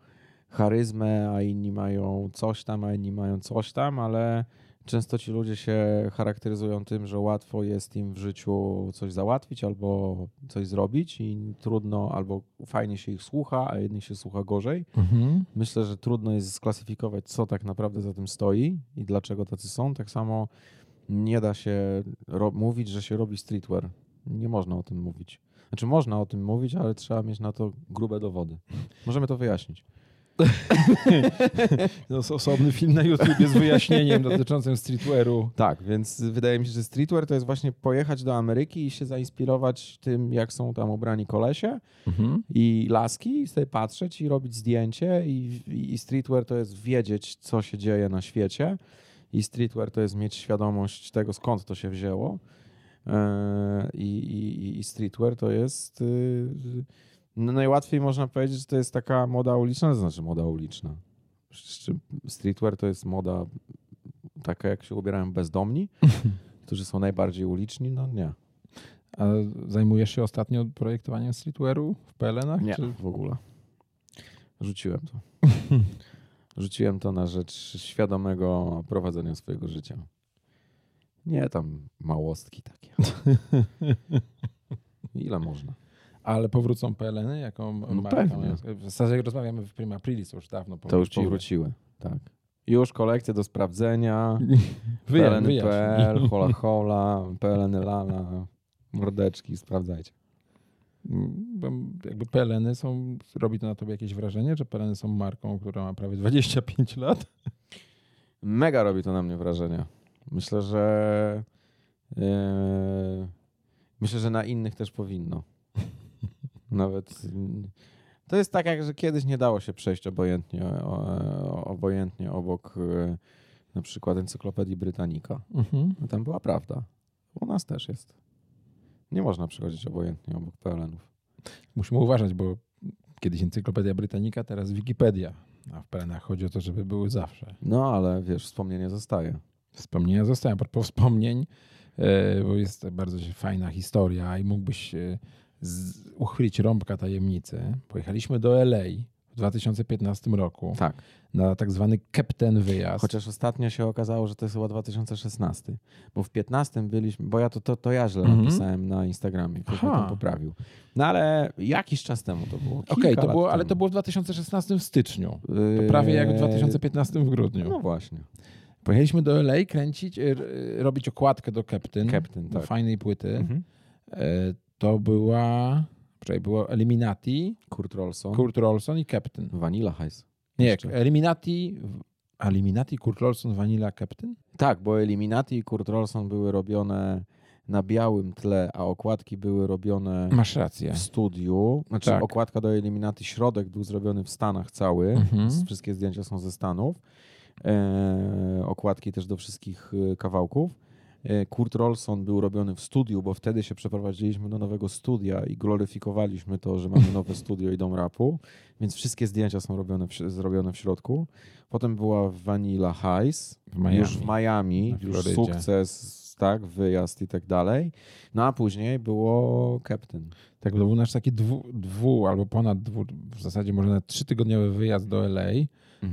charyzmę, a inni mają coś tam, a inni mają coś tam, ale często ci ludzie się charakteryzują tym, że łatwo jest im w życiu coś załatwić albo coś zrobić i trudno, albo fajnie się ich słucha, a jednych się słucha gorzej. Mhm. Myślę, że trudno jest sklasyfikować, co tak naprawdę za tym stoi i dlaczego tacy są. Tak samo nie da się mówić, że się robi streetwear. Nie można o tym mówić. Znaczy można o tym mówić, ale trzeba mieć na to grube dowody. Możemy to wyjaśnić. Jest osobny film na YouTube z wyjaśnieniem dotyczącym streetwearu. Tak, więc wydaje mi się, że streetwear to jest właśnie pojechać do Ameryki i się zainspirować tym, jak są tam ubrani kolesie Mhm. i laski, i sobie patrzeć i robić zdjęcie. I, I streetwear to jest wiedzieć, co się dzieje na świecie. I streetwear to jest mieć świadomość tego, skąd to się wzięło. Eee, I, i, i streetwear to jest. No najłatwiej można powiedzieć, że to jest taka moda uliczna, to znaczy moda uliczna. Przecież streetwear to jest moda taka, jak się ubierają bezdomni, którzy są najbardziej uliczni? No nie. A zajmujesz się ostatnio projektowaniem streetwearu w PLN-ach? Nie, Czy... w ogóle. Rzuciłem to. Rzuciłem to na rzecz świadomego prowadzenia swojego życia. Nie tam małostki takie. Ile można? Ale powrócą PLN-y jako No pewnie. W zasadzie rozmawiamy w Prima Aprilis, już dawno To już powróciły. powróciły. Tak. Już kolekcje do sprawdzenia. PLN.pl, hola hola, PLN lala, mordeczki, sprawdzajcie. Bo jakby PLN-y są, robi to na tobie jakieś wrażenie, że PLN są marką, która ma prawie 25 lat? Mega robi to na mnie wrażenie. Myślę, że e, myślę, że na innych też powinno. Nawet to jest tak, jak że kiedyś nie dało się przejść obojętnie, obojętnie obok e, na przykład Encyklopedii Britannica. Mhm. No tam była prawda. U nas też jest. Nie można przechodzić obojętnie obok PLN-ów. Musimy uważać, bo kiedyś Encyklopedia Britannica, teraz Wikipedia. A w PLN-ach chodzi o to, żeby były zawsze. No ale wiesz, wspomnienie zostaje. Wspomnienia zostają. Propos wspomnień, e, bo jest bardzo fajna historia i mógłbyś e, z, uchylić rąbka tajemnicy. Pojechaliśmy do LA w w 2015 roku Tak. na tak zwany Captain wyjazd. Chociaż ostatnio się okazało, że to jest chyba 2016. Bo w 15 byliśmy, bo ja to, to, to ja źle Mhm. napisałem na Instagramie, ktoś mnie Aha. tam poprawił. No ale jakiś czas temu to było. Okej, kilka to było, ale to było w 2016 w styczniu. To Yy, prawie jak w 2015 w grudniu. No właśnie. Pojechaliśmy do LA kręcić, robić okładkę do Captain. Captain, do tak. fajnej płyty. Mhm. To była. Czekaj, było Eliminati, Kurt Rolson. Kurt Rolson i Captain. Vanilla Heist. Nie, Jeszcze. Eliminati, Eliminati, Kurt Rolson, Vanilla Captain? Tak, bo Eliminati i Kurt Rolson były robione na białym tle, a okładki były robione Masz rację. w studiu. Znaczy Tak. okładka do Eliminati, środek był zrobiony w Stanach cały. Mhm. Wszystkie zdjęcia są ze Stanów. E, okładki też do wszystkich e, kawałków. E, Kurt Rolson był robiony w studiu, bo wtedy się przeprowadziliśmy do nowego studia i gloryfikowaliśmy to, że mamy nowe studio i dom rapu, więc wszystkie zdjęcia są robione w, zrobione w środku. Potem była Vanilla Heist, W już w Miami, Na już sukces, tak, wyjazd i tak dalej. No a później było Captain. Tak, to był nasz taki dwu, dwu albo ponad dwu, w zasadzie może nawet trzytygodniowy wyjazd do LA,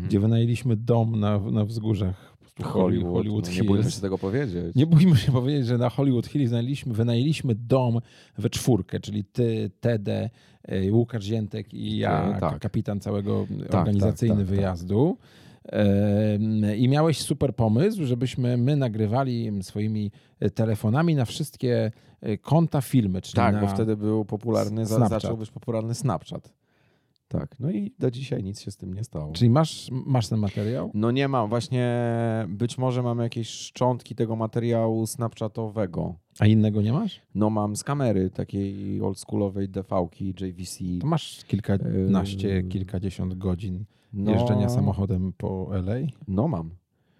gdzie wynajęliśmy dom na, na wzgórzach prostu Hollywood, Hollywood no, nie bójmy się tego powiedzieć. Nie bójmy się powiedzieć, że na Hollywood Hills wynajęliśmy, wynajęliśmy dom we czwórkę, czyli ty, Tede, e, Łukasz Ziętek i ja, E, tak. kapitan całego tak, organizacyjny tak, tak. wyjazdu. I miałeś super pomysł, żebyśmy my nagrywali swoimi e, telefonami na wszystkie konta filmy, czyli Tak, na... bo wtedy był popularny, Snapchat. zaczął być popularny Snapchat. Tak, no i do dzisiaj nic się z tym nie stało. Czyli masz, masz ten materiał? No nie mam, właśnie być może mamy jakieś szczątki tego materiału Snapchatowego. A innego nie masz? No mam z kamery takiej oldschoolowej DV-ki JVC. To masz kilkanaście, Yy. kilkadziesiąt godzin No, jeżdżenia samochodem po LA. No mam,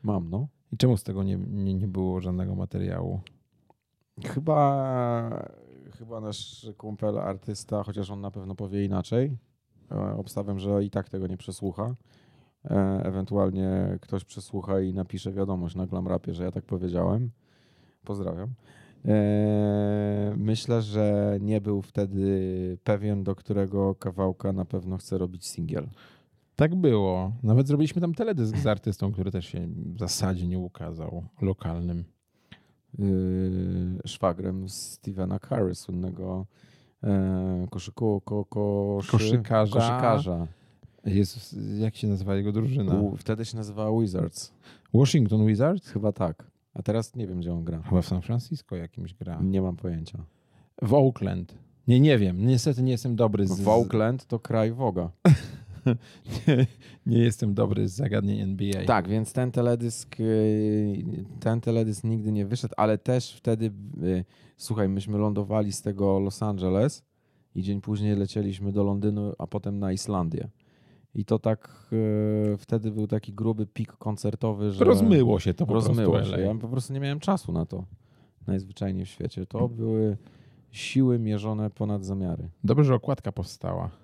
mam no. I czemu z tego nie, nie, nie było żadnego materiału? Chyba, chyba nasz kumpel artysta, chociaż on na pewno powie inaczej, obstawiam, że i tak tego nie przesłucha. E, Ewentualnie ktoś przesłucha i napisze wiadomość na Glamrapie, że ja tak powiedziałem. Pozdrawiam. E, Myślę, że nie był wtedy pewien, do którego kawałka na pewno chce robić singiel. Tak było. Nawet zrobiliśmy tam teledysk z artystą, który też się w zasadzie nie ukazał, lokalnym. Yy, szwagrem Stevena Curry, słynnego e, koszyku, ko, koszy, Koszykarza. koszykarza. Jezus, jak się nazywa jego drużyna? U, wtedy się nazywała Wizards. Washington Wizards? Chyba tak. A teraz nie wiem, gdzie on gra. Chyba w San Francisco jakimś gra. Nie mam pojęcia. W Oakland. Nie, nie wiem. Niestety nie jestem dobry z... W Oakland to kraj Woga. nie, nie jestem dobry z zagadnień NBA. Tak, więc ten teledysk, yy, ten teledysk nigdy nie wyszedł, ale też wtedy, yy, słuchaj, myśmy lądowali z tego Los Angeles i dzień później lecieliśmy do Londynu, a potem na Islandię. I to tak, yy, wtedy był taki gruby pik koncertowy, że... Rozmyło się to po rozmyło prostu się. Ja po prostu nie miałem czasu na to. Najzwyczajniej w świecie. To były siły mierzone ponad zamiary. Dobrze, że okładka powstała.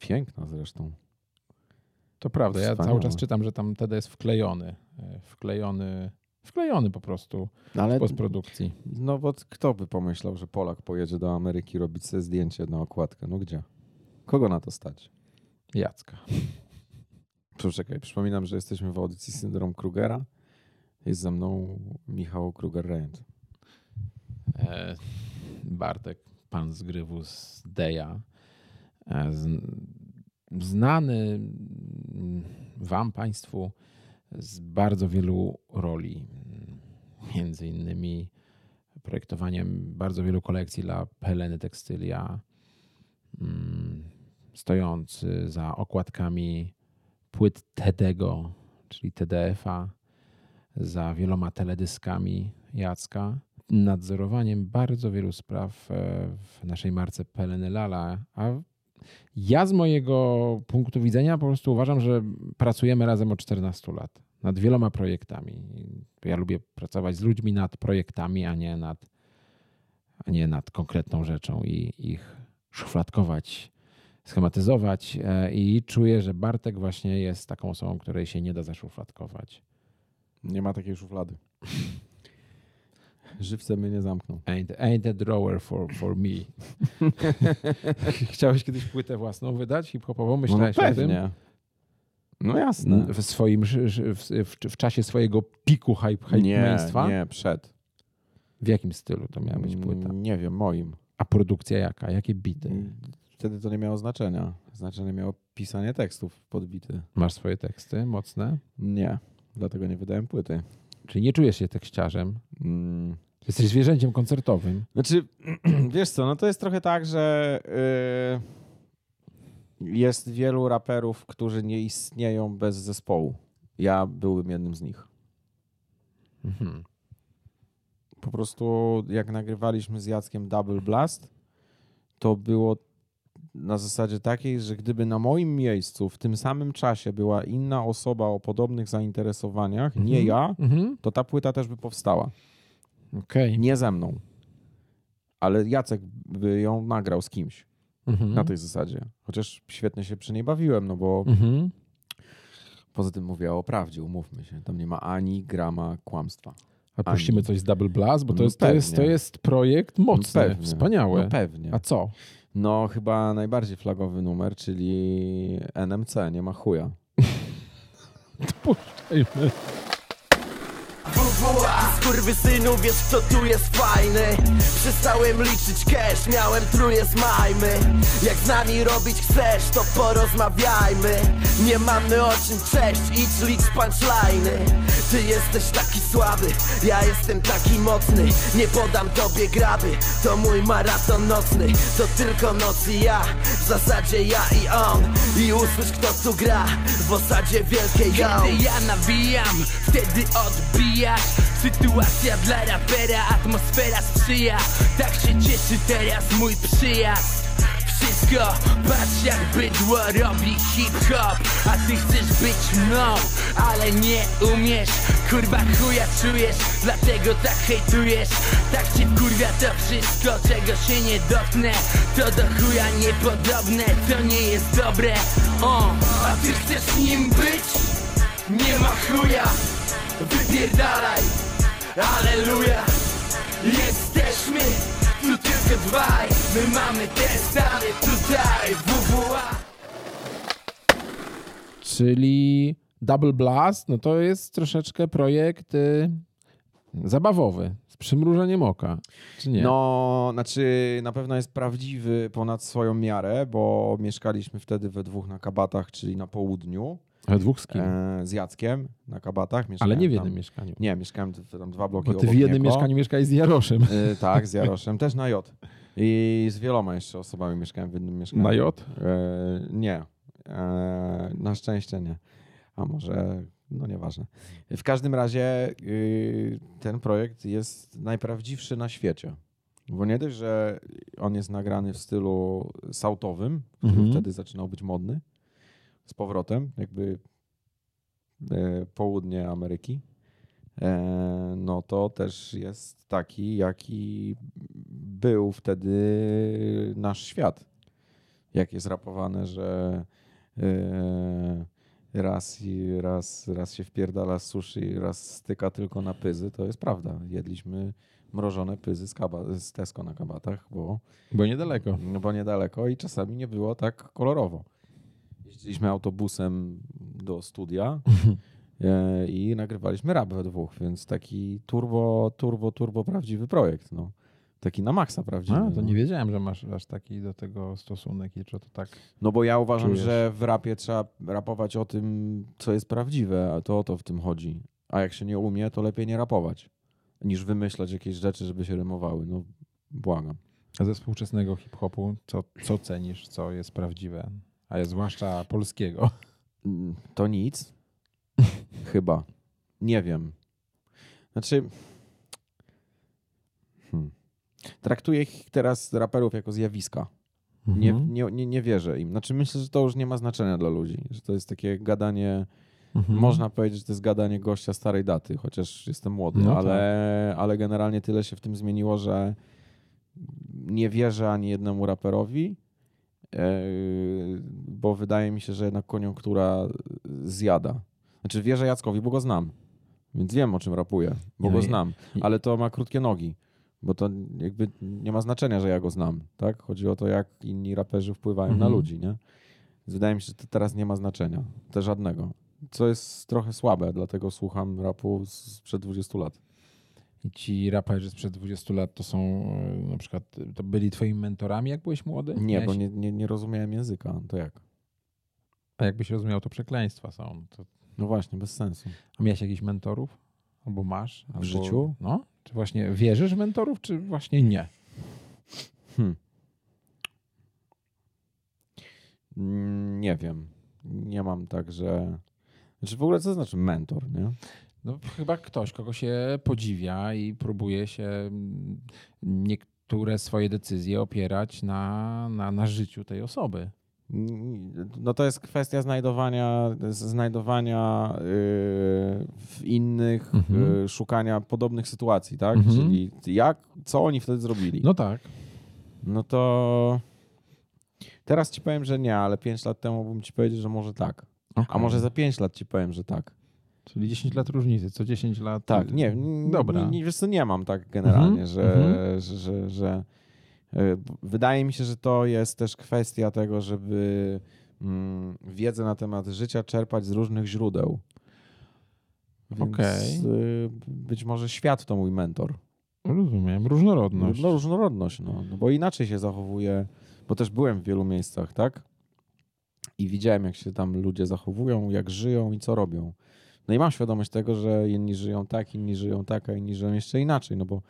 Piękna zresztą. To prawda. Ja cały czas czytam, że tam TD jest wklejony. E, Wklejony, wklejony po prostu Ale w postprodukcji. no bo kto by pomyślał, że Polak pojedzie do Ameryki robić sobie zdjęcie na okładkę? No gdzie? Kogo na to stać? Jacka. Poczekaj, przypominam, że jesteśmy w audycji Syndrom Krugera. Jest ze mną Michał Kruger-Rejent. E, Bartek, pan z grywu z Deja. E, znany mm, wam, państwu z bardzo wielu roli. Między innymi projektowaniem bardzo wielu kolekcji dla Heleny Tekstylia, mm, stojący za okładkami płyt Tedego, czyli TDF-a, za wieloma teledyskami Jacka, nadzorowaniem bardzo wielu spraw e, w naszej marce Peleny Lala, a ja z mojego punktu widzenia po prostu uważam, że pracujemy razem od 14 lat nad wieloma projektami. Ja lubię pracować z ludźmi nad projektami, a nie nad, a nie nad konkretną rzeczą i ich szufladkować, schematyzować e, i czuję, że Bartek właśnie jest taką osobą, której się nie da zaszufladkować. Nie ma takiej szuflady. Żywce mnie nie zamknął. Ain't, ain't a drawer for, for me. Chciałeś kiedyś płytę własną wydać hip-hopową? No, no Myślałeś o tym? No jasne. W, swoim, w, w, w czasie swojego piku hype, Nie, hype nie, przed. W jakim stylu to miała być płyta? Mm, Nie wiem, moim. A produkcja jaka? Jakie bity? Wtedy to nie miało znaczenia. Znaczenie miało pisanie tekstów podbity. Masz swoje teksty mocne? Nie, dlatego nie wydałem płyty. Czyli nie czujesz się tekściarzem? Mm. Jesteś zwierzęciem koncertowym. Znaczy, wiesz co, no to jest trochę tak, że yy, jest wielu raperów, którzy nie istnieją bez zespołu. Ja byłbym jednym z nich. Mhm. Po prostu jak nagrywaliśmy z Jackiem Double Blast, to było na zasadzie takiej, że gdyby na moim miejscu w tym samym czasie była inna osoba o podobnych zainteresowaniach, nie Mhm. ja, Mhm. to ta płyta też by powstała. Okej. Nie ze mną. Ale Jacek by ją nagrał z kimś Mhm. na tej zasadzie. Chociaż świetnie się przy niej bawiłem, no bo poza tym mówię o prawdzie, umówmy się. Tam nie ma ani grama kłamstwa. A puścimy Ani. coś z Double Blast, bo to No jest, to jest, to jest projekt mocny, pewnie. wspaniałe. No pewnie. A co? No chyba najbardziej flagowy numer, czyli NMC, nie ma chuja. Puszczajmy. Skurwysynu, wiesz kto tu jest fajny Przestałem liczyć cash, miałem truje z majmy. Jak z nami robić chcesz, to porozmawiajmy. Nie mamy o czym cześć, idź licz punchline'y. Ty jesteś taki słaby, ja jestem taki mocny. Nie podam tobie graby, to mój maraton nocny. To tylko noc i ja, w zasadzie ja i on. I usłysz kto tu gra, w osadzie wielkiej yo Kiedy ja nawijam, wtedy odbijasz Sytuacja dla rapera, atmosfera sprzyja. Tak się cieszy teraz mój przyjazd. Wszystko, patrz jak bydło robi hip-hop. A ty chcesz być mną, ale nie umiesz. Kurwa chuja czujesz, dlatego tak hejtujesz. Tak cię wkurwia to wszystko, czego się nie dotknę To do chuja niepodobne, to nie jest dobre. A ty chcesz nim być? Nie ma chuja, wypierdalaj, aleluja Jesteśmy tu tylko dwaj, my mamy te stany tutaj WWA Czyli Double Blast, no to jest troszeczkę projekt y, zabawowy, z przymrużeniem oka, czy nie? No, znaczy na pewno jest prawdziwy ponad swoją miarę, bo mieszkaliśmy wtedy we dwóch na kabatach, czyli na południu We dwóch z kim? e, z Jackiem na kabatach. Ale nie w tam- jednym mieszkaniu. Nie, mieszkałem tam dwa bloki Bo ty w jednym niego. mieszkaniu mieszkałeś z Jaroszem. E, tak, z Jaroszem, też na J. I z wieloma jeszcze osobami mieszkałem w jednym mieszkaniu. Na J? E, nie. Na szczęście nie. A może, no nieważne. W każdym razie y, ten projekt jest najprawdziwszy na świecie. Bo nie dość, że on jest nagrany w stylu sautowym, który Mhm. wtedy zaczynał być modny, z powrotem, jakby e, południe Ameryki, e, no to też jest taki, jaki był wtedy nasz świat. Jak jest rapowane, że e, raz, raz, raz się wpierdala z sushi, raz styka tylko na pyzy, to jest prawda. Jedliśmy mrożone pyzy z, kaba- z Tesco na kabatach, bo Bo niedaleko. no bo niedaleko i czasami nie było tak kolorowo. Jeździliśmy autobusem do studia e, i nagrywaliśmy rap we dwóch, więc taki turbo, turbo, turbo prawdziwy projekt. No. Taki na maksa prawdziwy. A, to no. nie wiedziałem, że masz aż taki do tego stosunek i że to tak... no bo ja uważam, czujesz. że w rapie trzeba rapować o tym, co jest prawdziwe, a to o to w tym chodzi. A jak się nie umie, to lepiej nie rapować, niż wymyślać jakieś rzeczy, żeby się rymowały. No, błagam. A ze współczesnego hip-hopu, co, co cenisz, co jest prawdziwe? A zwłaszcza polskiego. Mm, To nic. Chyba. Nie wiem. Znaczy. Hmm. Traktuję ich teraz raperów jako zjawiska. Nie, Mhm. nie, nie, nie wierzę im. Znaczy myślę, że to już nie ma znaczenia dla ludzi. Że to jest takie gadanie. Mhm. Można powiedzieć, że to jest gadanie gościa starej daty, chociaż jestem młody, No ale, ale generalnie tyle się w tym zmieniło, że nie wierzę ani jednemu raperowi, bo wydaje mi się, że jednak koniunktura zjada. Znaczy wierzę Jackowi, bo go znam. Więc wiem, o czym rapuję, bo No go i- znam. Ale to ma krótkie nogi. Bo to jakby nie ma znaczenia, że ja go znam, tak? Chodzi o to, jak inni raperzy wpływają na Mhm. ludzi, nie? Więc wydaje mi się, że to teraz nie ma znaczenia. Też żadnego. Co jest trochę słabe, dlatego słucham rapu sprzed 20 lat. I ci raperzy sprzed 20 lat to są e, na przykład, to byli twoimi mentorami, jak byłeś młody? Nie, Miałeś- bo nie, nie, nie rozumiałem języka. To jak? A jakbyś rozumiał, to przekleństwa są. To... No właśnie, bez sensu. A miałeś jakichś mentorów? Albo masz? Albo... życiu? No? Czy właśnie wierzysz w mentorów, czy właśnie nie? Hmm. Mm, Nie wiem. Nie mam tak, że... Znaczy w ogóle co znaczy mentor, nie? No chyba ktoś, kogo się podziwia i próbuje się mm, niektóre swoje decyzje opierać na, na, na życiu tej osoby. No to jest kwestia znajdowania, znajdowania yy, w innych, Mhm. yy, szukania podobnych sytuacji, tak? Mhm. Czyli jak, co oni wtedy zrobili? No tak. No to teraz ci powiem, że nie, ale 5 lat temu bym ci powiedział, że może tak. A może za 5 lat ci powiem, że tak. Czyli 10 lat różnicy, co 10 lat. Tak, nie, Dobra. Nie, wiesz co, nie mam tak generalnie, Mhm, że, mhm. że, że, że y, wydaje mi się, że to jest też kwestia tego, żeby mm, wiedzę na temat życia czerpać z różnych źródeł. Więc Okej. y, być może świat to mój mentor. Rozumiem, różnorodność. No, różnorodność, no, no bo inaczej się zachowuje, bo też byłem w wielu miejscach, tak? I widziałem, jak się tam ludzie zachowują, jak żyją i co robią. No i mam świadomość tego, że inni żyją tak, inni żyją tak, a inni żyją jeszcze inaczej, no bo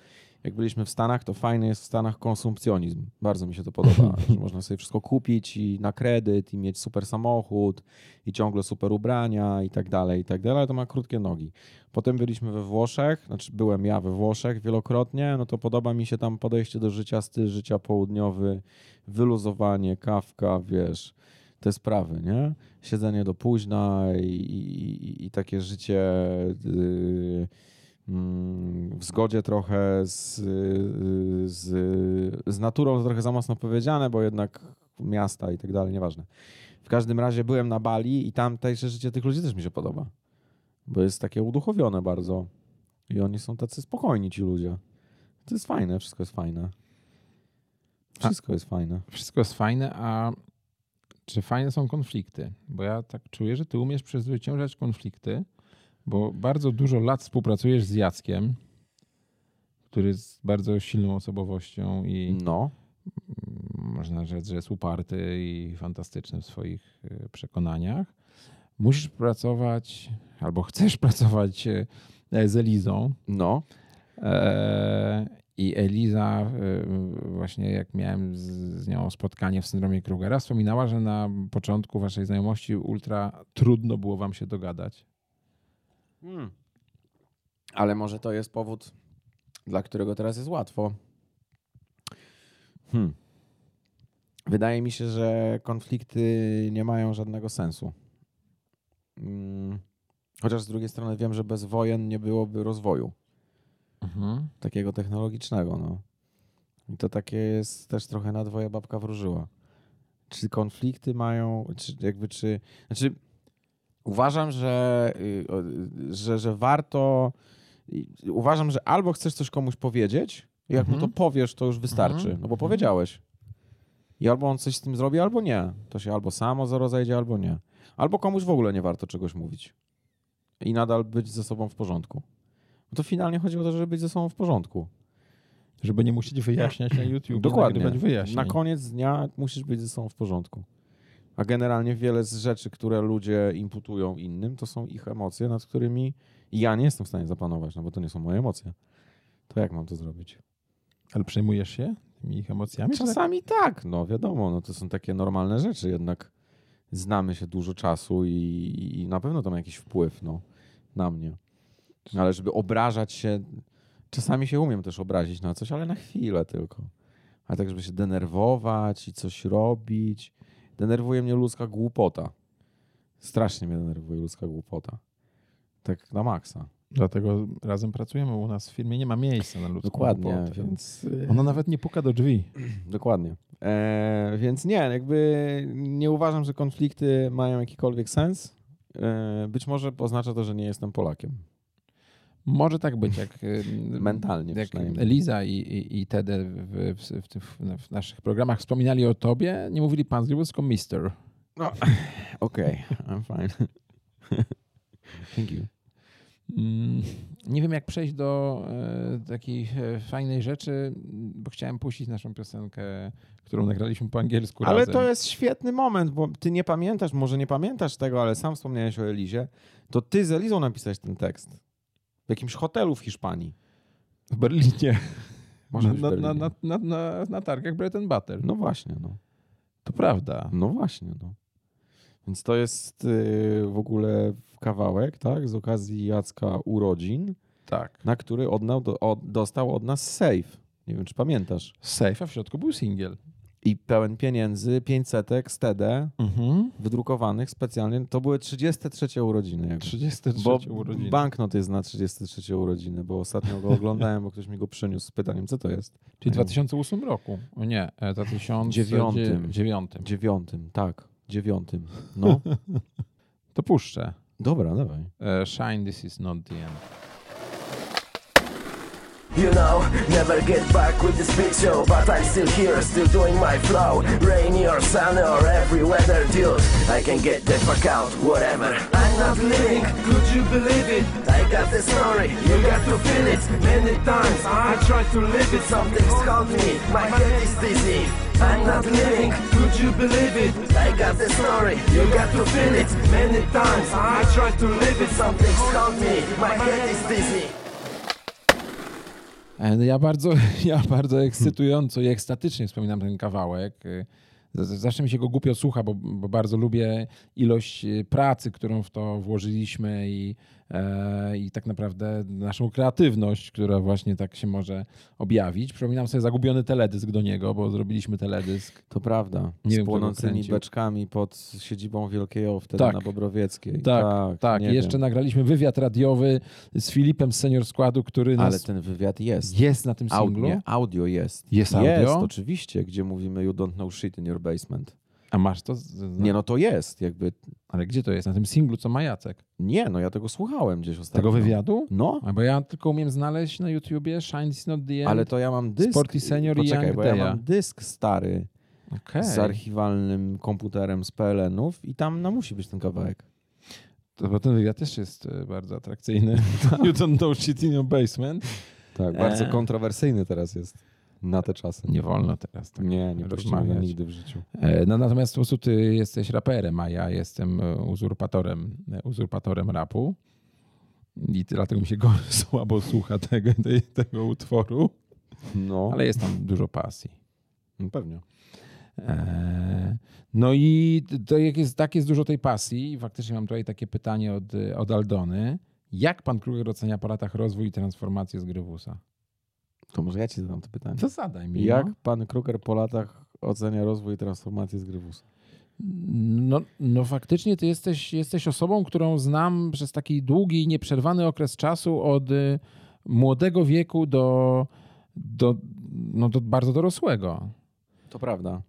jak byliśmy w Stanach, to fajny jest w Stanach konsumpcjonizm. Bardzo mi się to podoba, że można sobie wszystko kupić i na kredyt i mieć super samochód i ciągle super ubrania i tak dalej, i tak dalej, ale to ma krótkie nogi. Potem byliśmy we Włoszech, znaczy byłem ja we Włoszech wielokrotnie, no to podoba mi się tam podejście do życia, styl życia południowy, wyluzowanie, kawka, wiesz, te sprawy, nie? Siedzenie do późna i, i, i takie życie yy, mm, w zgodzie trochę z, yy, z, z naturą, to trochę za mocno powiedziane, bo jednak miasta i tak dalej, nieważne. W każdym razie byłem na Bali i tam też życie tych ludzi też mi się podoba bo jest takie uduchowione bardzo. I oni są tacy spokojni, ci ludzie. To jest fajne, wszystko jest fajne. Wszystko jest fajne. Wszystko jest fajne, a czy fajne są konflikty? Bo ja tak czuję, że ty umiesz przezwyciężać konflikty, bo bardzo dużo lat współpracujesz z Jackiem, który jest bardzo silną osobowością i No, można rzec, że jest uparty i fantastyczny w swoich e, przekonaniach. Musisz pracować, albo chcesz pracować e, z Elizą. no. I Eliza, e, właśnie jak miałem z, nią spotkanie w syndromie Krugera, wspominała, że na początku waszej znajomości ultra trudno było wam się dogadać. Hmm. Ale może to jest powód, dla którego teraz jest łatwo. Hmm. Wydaje mi się, że konflikty nie mają żadnego sensu. Mm. Chociaż z drugiej strony wiem, że bez wojen nie byłoby rozwoju. Takiego technologicznego. No. I to takie jest też trochę na dwoje babka wróżyła. Czy konflikty mają, czy jakby, czy, znaczy uważam, że, y, że, że warto, uważam, że albo chcesz coś komuś powiedzieć, i jak mu Mhm. to powiesz, to już wystarczy, Mhm. no bo Mhm. powiedziałeś. I albo on coś z tym zrobi, albo nie. To się albo samo rozejdzie, albo nie. Albo komuś w ogóle nie warto czegoś mówić. I nadal być ze sobą w porządku. No to finalnie chodzi o to, żeby być ze sobą w porządku. Żeby nie musieć wyjaśniać na YouTube. Dokładnie. Wyjaśnień. Na koniec dnia musisz być ze sobą w porządku. A generalnie wiele z rzeczy, które ludzie imputują innym, to są ich emocje, nad którymi ja nie jestem w stanie zapanować, no bo to nie są moje emocje. To jak mam to zrobić? Ale przejmujesz się tymi ich emocjami? tak? Czasami tak, no wiadomo, no to są takie normalne rzeczy, jednak znamy się dużo czasu i, i na pewno to ma jakiś wpływ no, na mnie. Ale żeby obrażać się, czasami się umiem też obrazić na coś, ale na chwilę tylko. A tak, żeby się denerwować i coś robić. Denerwuje mnie ludzka głupota. Strasznie mnie denerwuje ludzka głupota. Tak na maksa. Dlatego razem pracujemy. U nas w firmie nie ma miejsca na ludzką Dokładnie, głupotę. więc... y, Ona nawet nie puka do drzwi. Dokładnie. E, więc nie, jakby nie uważam, że konflikty mają jakikolwiek sens. E, być może oznacza to, że nie jestem Polakiem. Może tak być, jak y, Mentalnie jak. Eliza i, i, i Tede w, w, w, w, w naszych programach wspominali o tobie, nie mówili pan z Grybus, tylko mister. Okej, I'm fine. Thank you. Mm, Nie wiem, jak przejść do e, takiej e, fajnej rzeczy, bo chciałem puścić naszą piosenkę, którą nagraliśmy po angielsku Ale razem. to jest świetny moment, bo ty nie pamiętasz, może nie pamiętasz tego, ale sam wspomniałeś o Elizie. To ty z Elizą napisałeś ten tekst. W jakimś hotelu w Hiszpanii. w Berlinie. Może być na, na, Berlinie. na, na, na, na targach Bread and Butter. No właśnie, no. To prawda. No właśnie, no. Więc to jest y, w ogóle kawałek, tak, z okazji Jacka urodzin, Tak. na który do, od, dostał od nas save. Nie wiem, czy pamiętasz. Safe, a w środku był singiel. I pełen pieniędzy, 500 z TD, Mhm. wydrukowanych specjalnie. To były 33 urodziny. Jakby. 33 Bo urodziny. banknot jest na 33 urodziny, bo ostatnio go oglądałem, bo ktoś mi go przyniósł z pytaniem, co to jest. Czyli w 2008 roku. O nie, e, 2009. Dziewiątym. Dziewiątym. Dziewiątym, tak, dziewiątym. No, To puszczę. dobra, dawaj. E, Shine, this is not the end. You know, never get back with this big show, but I'm still here, still doing my flow. Rainy or sunny or every weather, dude. I can get the fuck out, whatever. I'm not living, could you believe it? I got the story, you got to feel it. Many times I tried to live it, something's called me, my head is dizzy. I'm not living, could you believe it? I got the story, you got to feel it. Many times I tried to live it, something's called me, my head is dizzy. E, no Ja bardzo, ja bardzo ekscytująco i ekstatycznie wspominam ten kawałek. Zawsze mi się go głupio słucha, bo, bo bardzo lubię ilość e, pracy, którą w to włożyliśmy i, e, i tak naprawdę naszą kreatywność, która właśnie tak się może objawić. Przypominam sobie zagubiony teledysk do niego, bo zrobiliśmy teledysk. To prawda. Nie z płonącymi beczkami pod siedzibą Wielkiego wtedy Tak. na Bobrowieckiej. Tak, tak. I jeszcze wiem. nagraliśmy wywiad radiowy z Filipem z senior składu, który Ale nas ten wywiad jest. jest na tym singlu. Audio, audio jest. Jest audio? Jest, oczywiście, gdzie mówimy you don't know shit in your basement. A masz to? Nie, no to jest, jakby... Ale gdzie to jest? Na tym singlu, co ma Jacek? Nie, no ja tego słuchałem gdzieś ostatnio. Tego wywiadu? No, A bo ja tylko umiem znaleźć na YouTubie Shine is not the end. ale to ja mam dysk... Sporty Senior i Young bo ja mam dysk stary Okej. z archiwalnym komputerem z PLN-ów i tam no, musi być ten kawałek. To, bo ten wywiad też jest e, bardzo atrakcyjny. you don't know shit in your basement. Tak, bardzo Eee. kontrowersyjny teraz jest na te czasy. Nie wolno teraz tak nie, nie rozmawiać. nigdy w życiu. E, No, natomiast po prostu ty jesteś raperem, a ja jestem e, uzurpatorem, e, uzurpatorem rapu. I dlatego mi się go słabo słucha tego, tego utworu. No, Ale jest tam dużo pasji. no pewnie. No i to jak jest, tak jest dużo tej pasji. Faktycznie mam tutaj takie pytanie od, od Aldony. Jak pan Kruger ocenia po latach rozwój i transformację z Grywusa? To może ja ci zadam to pytanie. To zadaj mi. Jak No. pan Kruger po latach ocenia rozwój i transformację z Grywusa? No, no faktycznie ty jesteś, jesteś osobą, którą znam przez taki długi, nieprzerwany okres czasu od y, młodego wieku do, do, no, do bardzo dorosłego. To prawda.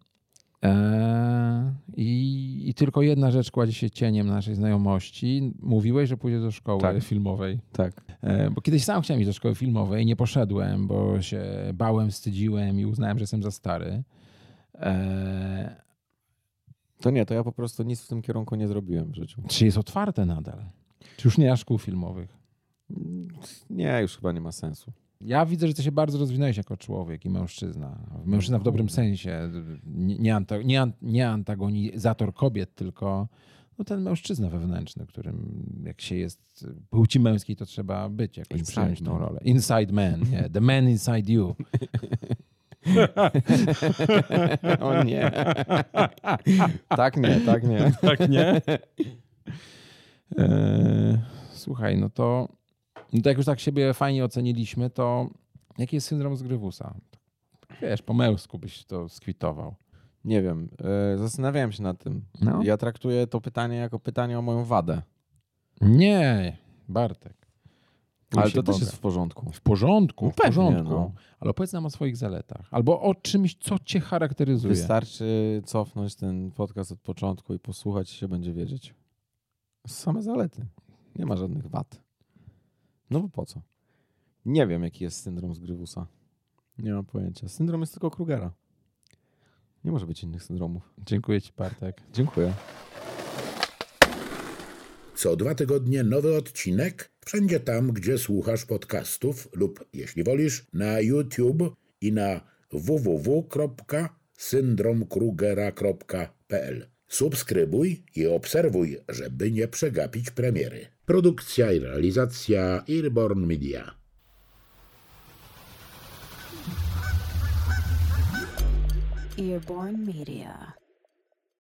E, i, I tylko jedna rzecz kładzie się cieniem naszej znajomości. Mówiłeś, że pójdziesz do szkoły Tak. filmowej. Tak. E, Bo kiedyś sam chciałem iść do szkoły filmowej, nie poszedłem, bo się bałem, wstydziłem i uznałem, że jestem za stary. E, To nie, to ja po prostu nic w tym kierunku nie zrobiłem w życiu. Czy jest otwarte nadal? Czy już nie ma szkół filmowych? Nie, już chyba nie ma sensu. Ja widzę, że ty się bardzo rozwinąłeś jako człowiek i mężczyzna. Mężczyzna w dobrym sensie. Nie, nie, anta, nie, an- nie antagonizator kobiet, tylko no ten mężczyzna wewnętrzny, którym jak się jest płci męskiej, to trzeba być jakoś Inside przyjąć tą man. rolę. Inside man, nie. The man inside you. O nie. tak nie, tak nie. Tak, nie? E, słuchaj, no to, no to jak już tak siebie fajnie oceniliśmy, to jaki jest syndrom Zgrywusa? Wiesz, po męsku byś to skwitował. Nie wiem. e, Zastanawiałem się nad tym. No. Ja traktuję to pytanie jako pytanie o moją wadę. Nie, Bartek. Ale to też Boga. jest w porządku. w porządku, w Pewnie, porządku. no. Ale opowiedz nam o swoich zaletach. Albo o czymś, co cię charakteryzuje. Wystarczy cofnąć ten podcast od początku i posłuchać się będzie wiedzieć. Same zalety. Nie ma żadnych wad. No bo po co? Nie wiem, jaki jest syndrom Zgrywusa. Nie mam pojęcia. Syndrom jest tylko Krugera. Nie może być innych syndromów. Dziękuję ci, Bartek. Dziękuję. Co dwa tygodnie nowy odcinek, wszędzie tam, gdzie słuchasz podcastów lub, jeśli wolisz, na YouTube i na www.syndromkrugera.pl. Subskrybuj i obserwuj, żeby nie przegapić premiery. Produkcja i realizacja Earborn Media. Earborn Media.